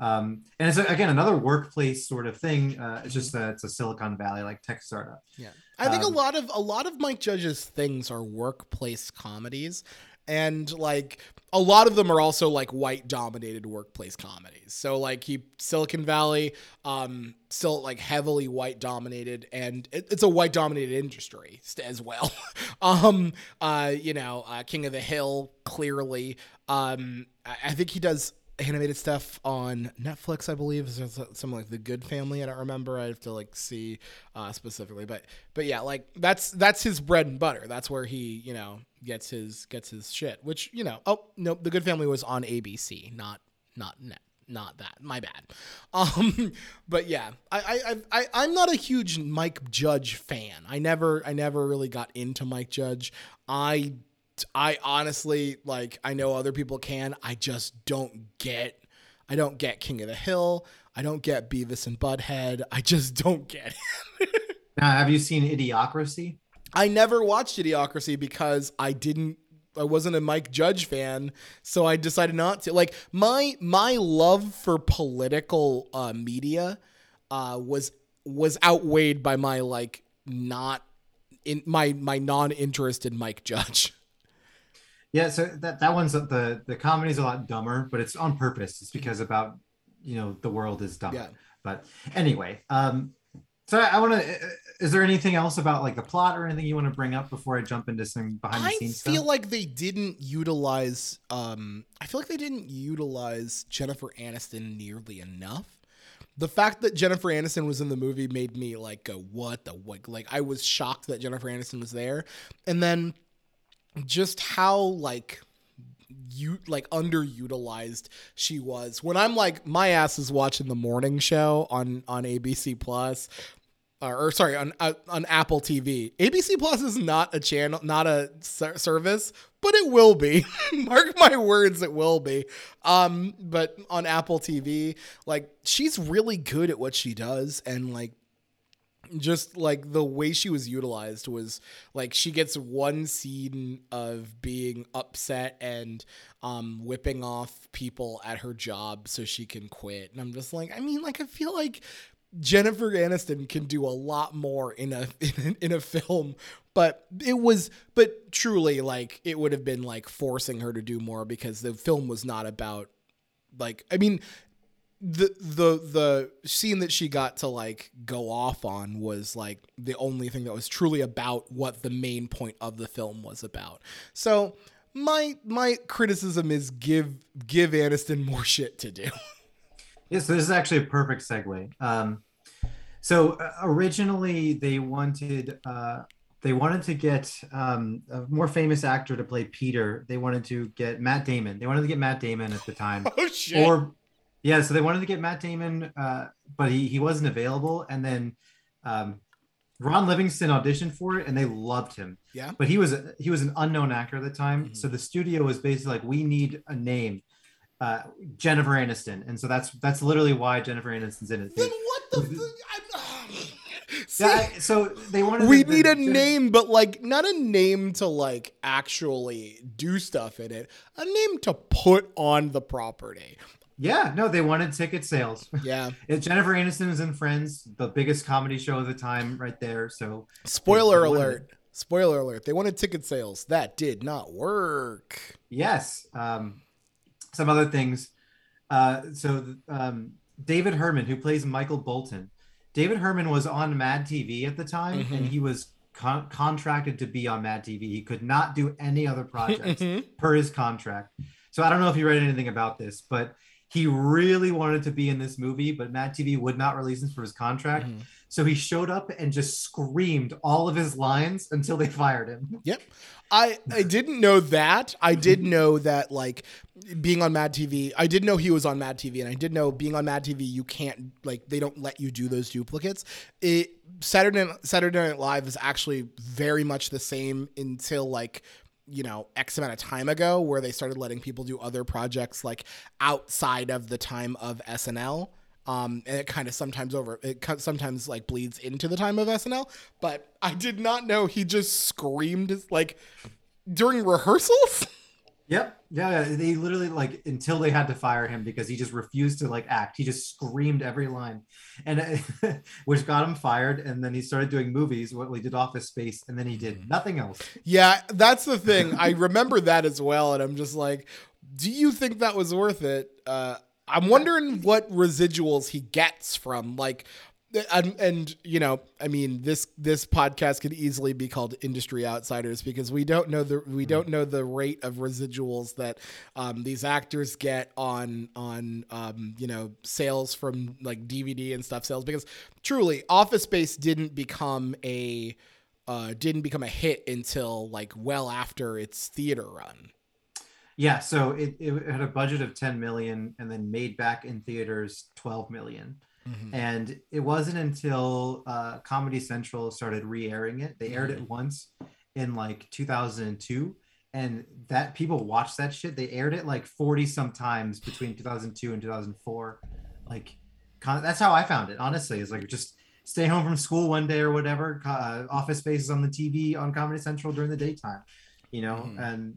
Speaker 2: Um, and it's again another workplace sort of thing. Uh, it's just that it's a Silicon Valley like tech startup.
Speaker 1: Yeah, I think
Speaker 2: Um,
Speaker 1: a lot of a lot of Mike Judge's things are workplace comedies, and like a lot of them are also like white dominated workplace comedies. So like he Silicon Valley, um, still like heavily white dominated, and it, it's a white dominated industry as well. um, uh, you know, uh, King of the Hill clearly. Um, I, I think he does animated stuff on Netflix, I believe. Is some like The Goode Family? I don't remember. I have to like see uh, specifically, but but yeah, like that's that's his bread and butter. That's where he you know gets his gets his shit. Which you know, oh no, The Goode Family was on ABC, not not net. Not that, my bad. Um, but yeah, I, I, I, I'm not a huge Mike Judge fan. I never, I never really got into Mike Judge. I I honestly like I know other people can. I just don't get I don't get King of the Hill. I don't get Beavis and Butthead. I just don't get it.
Speaker 2: Now, have you seen Idiocracy?
Speaker 1: I never watched Idiocracy because I didn't I wasn't a Mike Judge fan, so I decided not to. Like my my love for political uh, media uh, was was outweighed by my like not in my my non interest in Mike Judge.
Speaker 2: Yeah, so that that one's the the comedy's a lot dumber, but it's on purpose. It's because about you know the world is dumb.
Speaker 1: Yeah.
Speaker 2: But anyway, um, so I, I want to. Is there anything else about like the plot or anything you want to bring up before I jump into some behind the scenes?
Speaker 1: I
Speaker 2: feel
Speaker 1: like they didn't utilize. Um, I feel like they didn't utilize Jennifer Aniston nearly enough. The fact that Jennifer Aniston was in the movie made me like go, "What the what?" Like I was shocked that Jennifer Aniston was there, and then just how like you like underutilized she was. When I'm like, my ass is watching the morning show on on ABC Plus or, or sorry on uh, on Apple TV. ABC Plus is not a channel, not a ser- service, but it will be. Mark my words, it will be. Um, but on Apple TV, like she's really good at what she does, and like just like the way she was utilized was like she gets one scene of being upset and um whipping off people at her job so she can quit. And i'm just like i mean like i feel like jennifer aniston can do a lot more in a in a, in a film but it was but truly like it would have been like forcing her to do more because the film was not about like i mean the the the scene that she got to like go off on was like the only thing that was truly about what the main point of the film was about. So my my criticism is give give Aniston more shit to do.
Speaker 2: Yeah, so this is actually a perfect segue. Um, so uh, originally they wanted uh, they wanted to get um, a more famous actor to play Peter. They wanted to get Matt Damon. They wanted to get Matt Damon at the time,
Speaker 1: oh shit.
Speaker 2: or yeah, so they wanted to get Matt Damon, uh, but he he wasn't available. And then um, Ron Livingston auditioned for it, and they loved him.
Speaker 1: Yeah.
Speaker 2: but he was a, he was an unknown actor at the time,
Speaker 1: Mhm.
Speaker 2: so the studio was basically like, we need a name. Uh, Jennifer Aniston, and so that's that's literally why Jennifer Aniston's in it.
Speaker 1: Then what the? See,
Speaker 2: yeah, so they wanted.
Speaker 1: we need a name, but like not a name to like actually do stuff in it. A name to put on the property.
Speaker 2: Yeah, no, they wanted ticket sales.
Speaker 1: Yeah.
Speaker 2: It, Jennifer Aniston is in Friends, the biggest comedy show of the time, right there. So
Speaker 1: Spoiler
Speaker 2: They wanted
Speaker 1: alert. Spoiler alert. They wanted ticket sales. That did not work.
Speaker 2: yes, um, some other things. Uh, so um, David Herman, who plays Michael Bolton, David Herman was on Mad TV at the time,
Speaker 1: Mhm.
Speaker 2: and he was con- contracted to be on Mad TV. He could not do any other projects.
Speaker 1: Mhm.
Speaker 2: per his contract. So I don't know if you read anything about this, but he really wanted to be in this movie, but Mad TV would not release him for his contract.
Speaker 1: Mhm.
Speaker 2: So he showed up and just screamed all of his lines until they fired him.
Speaker 1: Yep. I I didn't know that. I did know that like being on Mad TV. I did know he was on Mad TV, and I did know being on Mad TV, you can't like they don't let you do those duplicates. It Saturday Saturday Night Live is actually very much the same until like you know x amount of time ago where they started letting people do other projects like outside of the time of SNL um and it kind of sometimes over it sometimes like bleeds into the time of SNL but I did not know he just screamed like during rehearsals
Speaker 2: Yep. Yeah. They literally like until they had to fire him because he just refused to like act. He just screamed every line, and which got him fired. And then he started doing movies. What he did Office Space, and then he did nothing else.
Speaker 1: yeah that's the thing I remember that as well and I'm just like do you think that was worth it uh I'm wondering what residuals he gets from like and, and you know i mean this this podcast could easily be called industry outsiders because we don't know the we don't know the rate of residuals that um, these actors get on on um, you know sales from like dvd and stuff sales because truly office space didn't become a uh, didn't become a hit until like well after its theater run
Speaker 2: Yeah. So it, it had a budget of 10 million and then made back in theaters 12 million. And it wasn't until uh, Comedy Central started re-airing it. They aired it once in like 2002, and that people watched that shit. They aired it like 40 sometimes between 2002 and 2004. Like, con- that's how I found it. Honestly, is like just stay home from school one day or whatever. Uh, office Space is on the TV on Comedy Central during the daytime, you know,
Speaker 1: Mhm.
Speaker 2: and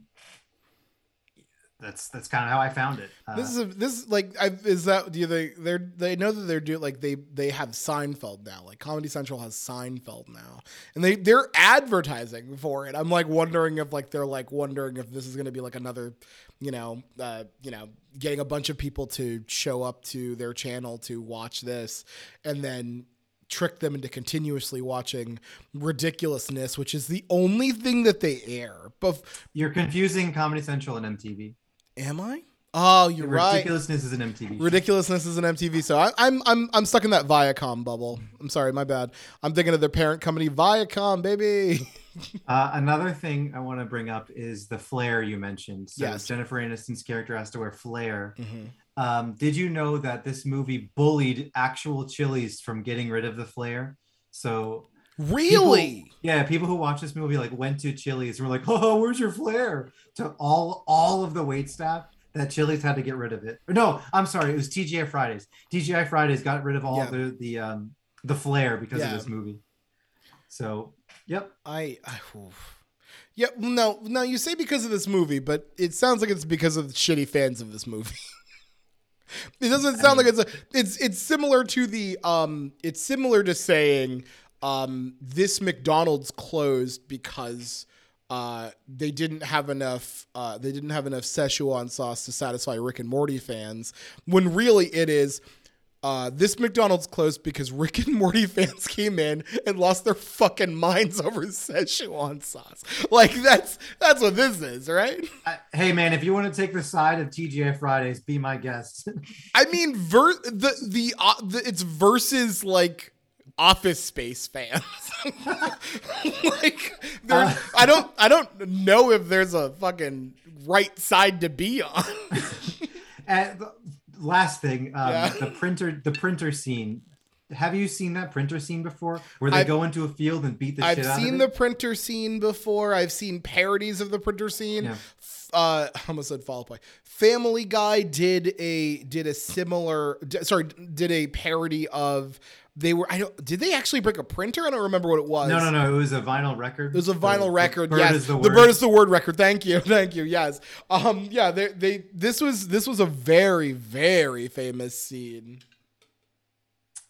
Speaker 2: that's that's kind of how I found it. Uh,
Speaker 1: This is a, this is like I, is that do you think they're they know that they're doing like they they have Seinfeld now like Comedy Central has Seinfeld now and they they're advertising for it. I'm like wondering if like they're like wondering if this is going to be like another you know uh you know getting a bunch of people to show up to their channel to watch this and then trick them into continuously watching ridiculousness which is the only thing that they air. But
Speaker 2: You're confusing Comedy Central and MTV.
Speaker 1: Am I? Oh, you're right.
Speaker 2: Ridiculousness is an MTV.
Speaker 1: Ridiculousness is an MTV, so I, I'm I'm I'm stuck in that Viacom bubble. I'm sorry, my bad. I'm thinking of their parent company, Viacom, baby.
Speaker 2: Uh, another thing I want to bring up is the flare you mentioned. So
Speaker 1: Yes.
Speaker 2: Jennifer Aniston's character has to wear flare. Um, did you know that this movie bullied actual Chili's from getting rid of the flare? So
Speaker 1: Really?
Speaker 2: yeah, people who watch this movie like went to Chili's and were like, "Oh, where's your flare?" To all all of the wait staff that Chili's had to get rid of it. Or no, I'm sorry, it was TGI Fridays. TGI Fridays got rid of all
Speaker 1: Yeah.
Speaker 2: the the um the flare because
Speaker 1: Yeah.
Speaker 2: of this movie. So, yep.
Speaker 1: I, I oof. yeah. No, no. You say because of this movie, but it sounds like it's because of the shitty fans of this movie. it doesn't sound like it's a. It's it's similar to the um. It's similar to saying um. This McDonald's closed because. Uh, they didn't have enough. Uh, they didn't have enough Szechuan sauce to satisfy Rick and Morty fans. When really it is, uh, this McDonald's closed because Rick and Morty fans came in and lost their fucking minds over Szechuan sauce. Like that's that's what this is, right?
Speaker 2: I- hey man, if you want to take the side of TGI Fridays, be my guest.
Speaker 1: I mean, ver- the the, uh, the it's versus like Office Space fans. like,
Speaker 2: Uh.
Speaker 1: I don't I don't know if there's a fucking right side to be on.
Speaker 2: and the last thing, um,
Speaker 1: Yeah.
Speaker 2: the printer, the printer scene. Have you seen that printer scene before, where they
Speaker 1: I've-
Speaker 2: go into a field and beat the shit.
Speaker 1: I've
Speaker 2: shit out
Speaker 1: seen the printer scene before. I've seen parodies of the printer scene.
Speaker 2: Yeah.
Speaker 1: Uh, I almost said Fall Boy. Family Guy did a did a similar. sorry, did a parody of. They were. I don't. Did they actually break a printer? I don't remember what it was.
Speaker 2: No, no, no. It was a vinyl record.
Speaker 1: It was a vinyl record.
Speaker 2: bird
Speaker 1: yes,
Speaker 2: is the
Speaker 1: the, bird is the word record. Thank you, thank you. Yes. Um. Yeah. They. They. This was. This was a very, very famous scene.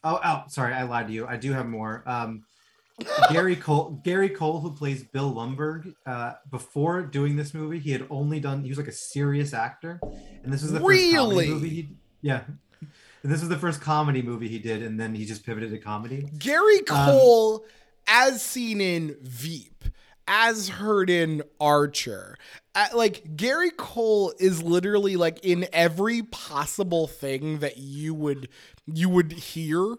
Speaker 2: Oh, oh, sorry, I lied to you. I do have more. Um, Gary Cole, Gary Cole, who plays Bill Lumbergh, uh, before doing this movie, he had only done. He was like a serious actor, and this was the first
Speaker 1: Really?
Speaker 2: comedy movie. He, yeah, and this was the first comedy movie he did, and then he just pivoted to comedy.
Speaker 1: Gary
Speaker 2: Um,
Speaker 1: Cole, as seen in Veep, as heard in Archer. Uh, like Gary Cole is literally like in every possible thing that you would you would hear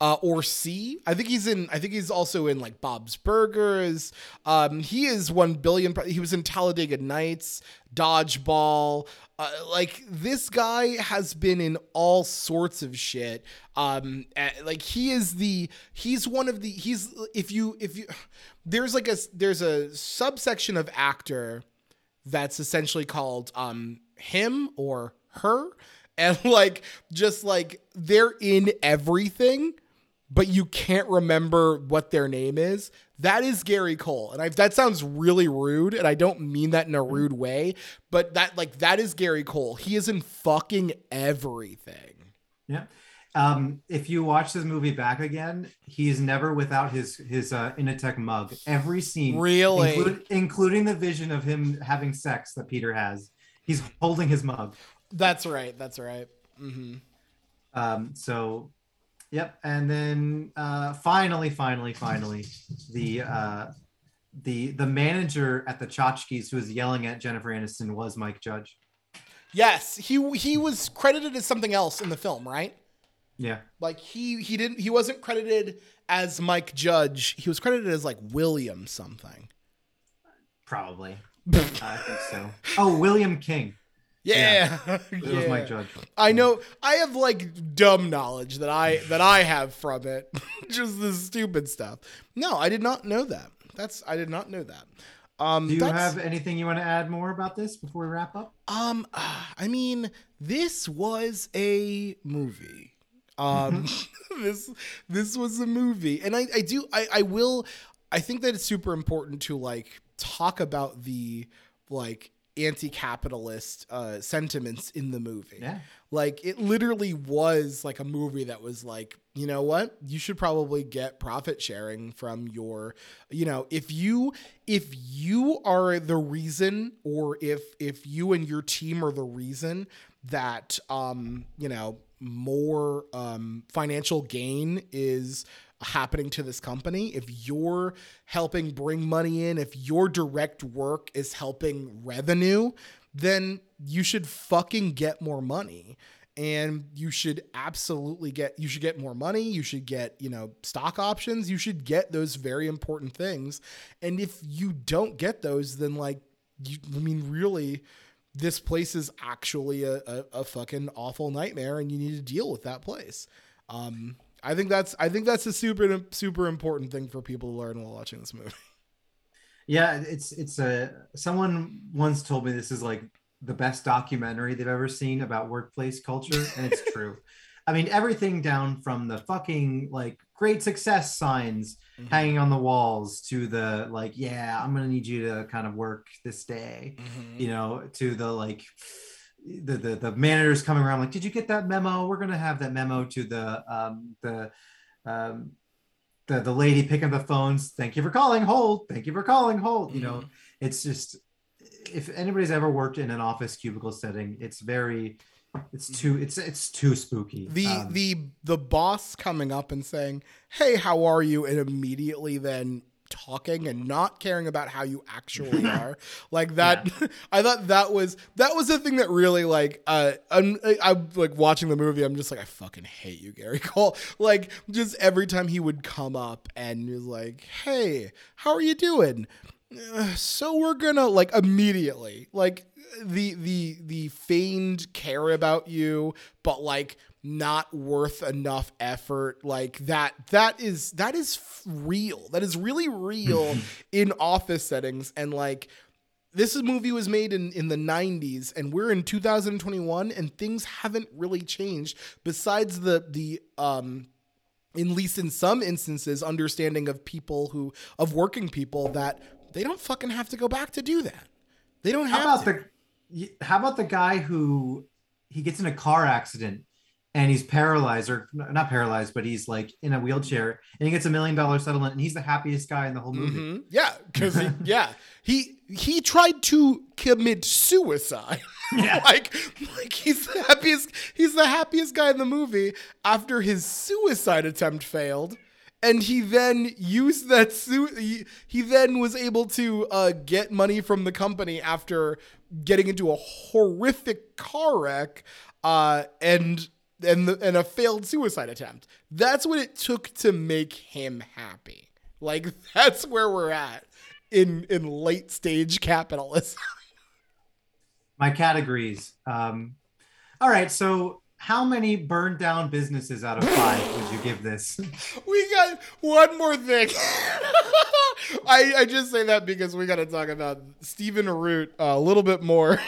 Speaker 1: uh, or C. I think he's in. I think he's also in like Bob's Burgers. Um, he is one billion. He was in Talladega Nights, Dodgeball. Uh, like this guy has been in all sorts of shit. Um, like he is the. He's one of the. He's if you if you. There's like a there's a subsection of actor that's essentially called um him or her and like just like they're in everything but you can't remember what their name is, that is Gary Cole. And I, that sounds really rude, and I don't mean that in a rude way, but that like that is Gary Cole. He is in fucking everything.
Speaker 2: Yeah. Um, if you watch this movie back again, he's never without his his uh, Initech mug. Every scene,
Speaker 1: really,
Speaker 2: include, including the vision of him having sex that Peter has, he's holding his mug.
Speaker 1: That's right. That's right. Mm-hmm.
Speaker 2: Um, so Yep, and then uh, finally, finally, finally, the uh, the the manager at the Chotchkie's who was yelling at Jennifer Aniston was Mike Judge.
Speaker 1: Yes, he he was credited as something else in the film, right?
Speaker 2: Yeah,
Speaker 1: like he he didn't he wasn't credited as Mike Judge. He was credited as like William something.
Speaker 2: Probably, I think so. Oh, William King.
Speaker 1: Yeah, yeah.
Speaker 2: it was Mike Judge.
Speaker 1: I know. I have like dumb knowledge that I that I have from it, just the stupid stuff. No, I did not know that. That's I did not know that. Um,
Speaker 2: Do you have anything you want to add more about this before we wrap up?
Speaker 1: Um, I mean, this was a movie. Um, this this was a movie, and I I do I I will I think that it's super important to like talk about the like anti-capitalist uh, sentiments in the movie.
Speaker 2: Yeah.
Speaker 1: Like it literally was like a movie that was like, you know what? You should probably get profit sharing from your, you know, if you if you are the reason or if if you and your team are the reason that um, you know, more um financial gain is happening to this company, if you're helping bring money in, if your direct work is helping revenue, then you should fucking get more money. And you should absolutely get you should get more money. You should get you know stock options. You should get those very important things. And if you don't get those then like you i mean really this place is actually a, a, a fucking awful nightmare and you need to deal with that place. Um I think that's I think that's a super super important thing for people to learn while watching this movie.
Speaker 2: Yeah, it's it's a someone once told me this is like the best documentary they've ever seen about workplace culture, and it's true. I mean, everything down from the fucking like great success signs mm-hmm. hanging on the walls to the like, yeah, I'm gonna need you to kind of work this day, mm-hmm. you know, to the like the, the the managers coming around like, did you get that memo? We're gonna have that memo to the um, the um, the the lady picking up the phones. Thank you for calling. Hold. Thank you for calling. Hold. Mm-hmm. You know, mm-hmm. it's just if anybody's ever worked in an office cubicle setting, it's very it's too it's it's too spooky.
Speaker 1: The um, the the boss coming up and saying, "Hey, how are you?" and immediately then talking and not caring about how you actually are. Like that yeah. i thought that was that was the thing that really like uh I'm, I'm like watching the movie i'm just like i fucking hate you gary cole. Like just every time he would come up and was like hey how are you doing? Uh, so we're gonna like immediately like the the the feigned care about you but like not worth enough effort. Like that that is that is real. That is really real in office settings. And like this movie was made in, in the 90s and we're in 2021 and things haven't really changed besides the the um at least in some instances understanding of people who of working people that they don't fucking have to go back to do that. They don't have
Speaker 2: how about
Speaker 1: to.
Speaker 2: the how about the guy who he gets in a car accident and he's paralyzed or not paralyzed, but he's like in a wheelchair and he gets a million dollar settlement and he's the happiest guy in the whole movie. Mm-hmm.
Speaker 1: Yeah, because yeah, he he tried to commit suicide. Yeah. like like he's the happiest he's the happiest guy in the movie after his suicide attempt failed. and he then used that suit. He, he then was able to uh, get money from the company after getting into a horrific car wreck uh, and and the, and a failed suicide attempt. That's what it took to make him happy. Like that's where we're at in in late stage capitalism.
Speaker 2: My categories. Um, all right, so how many burned down businesses out of five would you give this?
Speaker 1: we got one more thing. I, I just say that because we got to talk about Stephen Root uh, a little bit more.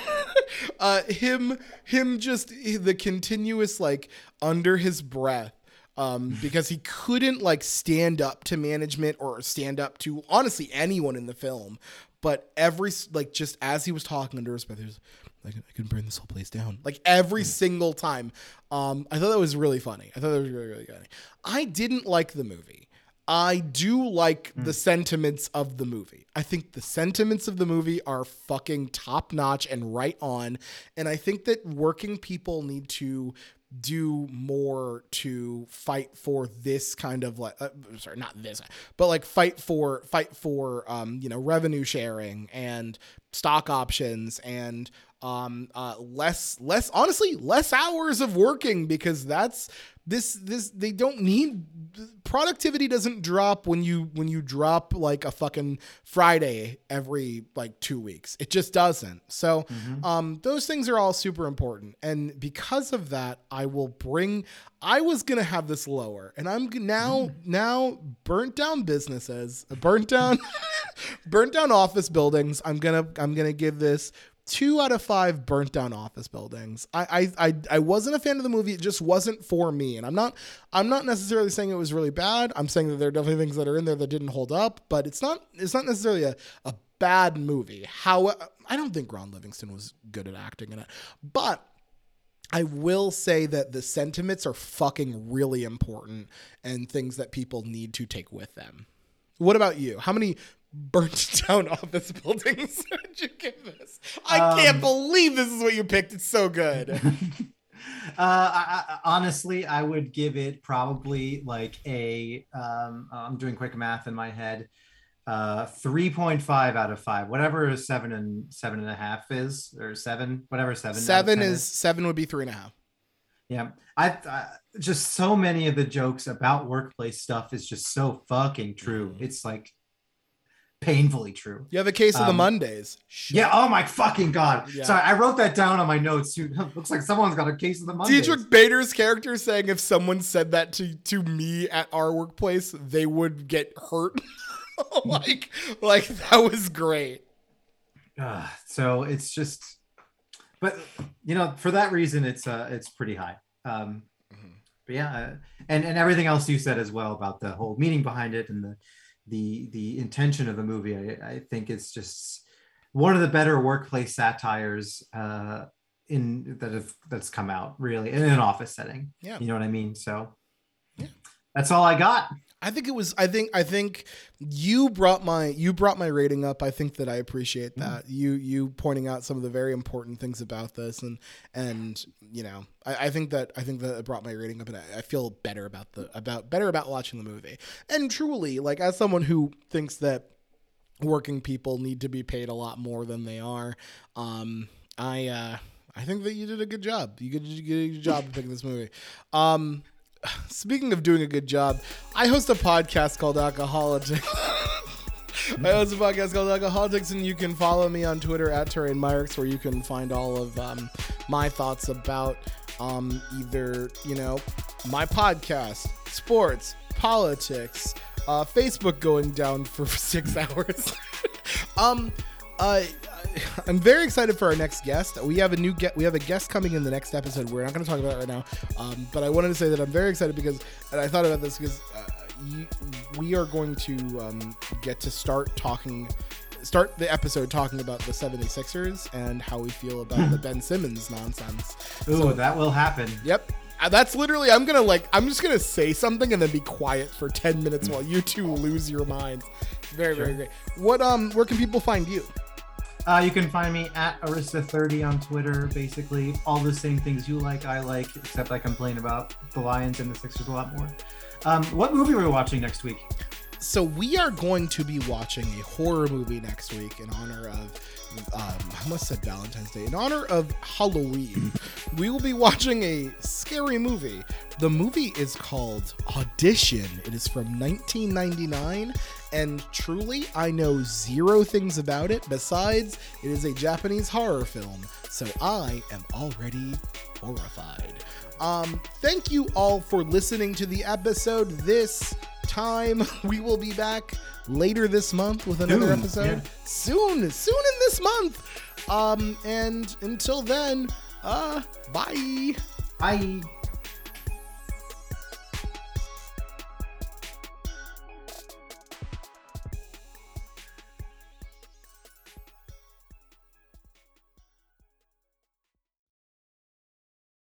Speaker 1: Uh, him, him, just the continuous like under his breath. Um, because he couldn't like stand up to management or stand up to honestly anyone in the film. But every like just as he was talking under his breath, he was like, I can burn this whole place down. Like every single time. Um, I thought that was really funny. I thought that was really, really funny. I didn't like the movie. I do like the sentiments of the movie. I think the sentiments of the movie are fucking top notch and right on. And I think that working people need to do more to fight for this kind of like uh, sorry not this but like fight for fight for um you know revenue sharing and stock options and um uh less less honestly less hours of working because that's this this they don't need productivity doesn't drop when you when you drop like a fucking friday every like 2 weeks. It just doesn't. So um those things are all super important. And because of that i will bring i was going to have this lower. And i'm now now burnt down businesses burnt down burnt down office buildings i'm going to i'm going to give this two out of five burnt down office buildings. I, I I I wasn't a fan of the movie. It just wasn't for me. And I'm not I'm not necessarily saying it was really bad. I'm saying that there are definitely things that are in there that didn't hold up, but it's not it's not necessarily a, a bad movie. How I don't think Ron Livingston was good at acting in it. But I will say that the sentiments are fucking really important and things that people need to take with them. What about you? How many burnt down office buildings would you give this? I can't
Speaker 2: Um,
Speaker 1: believe this is what you picked. It's so good.
Speaker 2: uh, I, I, honestly, I would give it probably like a. Um, I'm doing quick math in my head. Uh, 3.5 out of five, whatever seven and seven and a half is, or seven, whatever seven.
Speaker 1: seven
Speaker 2: 10
Speaker 1: is seven would be three and a half.
Speaker 2: Yeah, I, I just so many of the jokes about workplace stuff is just so fucking true.
Speaker 1: Mhm.
Speaker 2: It's like painfully true.
Speaker 1: You have a case of the
Speaker 2: Um,
Speaker 1: Mondays. Shut
Speaker 2: Yeah. Oh my fucking god.
Speaker 1: Yeah.
Speaker 2: Sorry, I wrote that down on my notes. Too. Looks like someone's got a case of the Mondays.
Speaker 1: Dietrich Bader's character saying if someone said that to to me at our workplace, they would get hurt. like like that was great.
Speaker 2: Uh, so it's just, but you know, for that reason, it's uh, it's pretty high. Um,
Speaker 1: Mhm.
Speaker 2: but yeah, uh, and and everything else you said as well about the whole meaning behind it and the the the intention of the movie, I, I think it's just one of the better workplace satires uh, in that have that's come out really in an office setting.
Speaker 1: Yeah.
Speaker 2: you know what I mean. So
Speaker 1: Yeah.
Speaker 2: that's all I got.
Speaker 1: I think it was I think I think you brought my you brought my rating up. I think that I appreciate that. You you pointing out some of the very important things about this and and you know, I, I think that I think that it brought my rating up and I, I feel better about the about better about watching the movie. And truly, like as someone who thinks that working people need to be paid a lot more than they are, um, I uh I think that you did a good job. You did you did a good job of picking this movie. Um speaking of doing a good job, I host a podcast called Alcoholics. I host a podcast called Alcoholics, and you can follow me on Twitter at Terrain Myrick, where you can find all of um, my thoughts about um, either, you know, my podcast, sports, politics, uh, Facebook going down for six hours. um, uh, I'm very excited for our next guest. We have a new get. We have a guest coming in the next episode. We're not going to talk about it right now, um, but I wanted to say that I'm very excited because, and I thought about this because uh, you, we are going to um, get to start talking, start the episode talking about the 76ers and how we feel about the Ben Simmons nonsense.
Speaker 2: Ooh,
Speaker 1: So-
Speaker 2: that will happen.
Speaker 1: Yep. Uh, That's literally. I'm gonna like. I'm just gonna say something and then be quiet for ten minutes while you two lose your minds. Very, very great. What um? Where can people find you?
Speaker 2: Uh, you can find me at Arista30 on Twitter. Basically, all the same things you like, I like, except I complain about the Lions and the Sixers a lot more. Um, what movie are we watching next week?
Speaker 1: So we are going to be watching a horror movie next week in honor of um, I almost said Valentine's Day. In honor of Halloween, we will be watching a scary movie. The movie is called Audition. It is from 1999, and truly, I know zero things about it besides it is a Japanese horror film. So I am already horrified. Um, thank you all for listening to the episode this time. We will be back later this month with another
Speaker 2: Soon,
Speaker 1: episode.
Speaker 2: yeah.
Speaker 1: Soon, soon in this month. Um, and until then, uh, bye.
Speaker 2: Bye.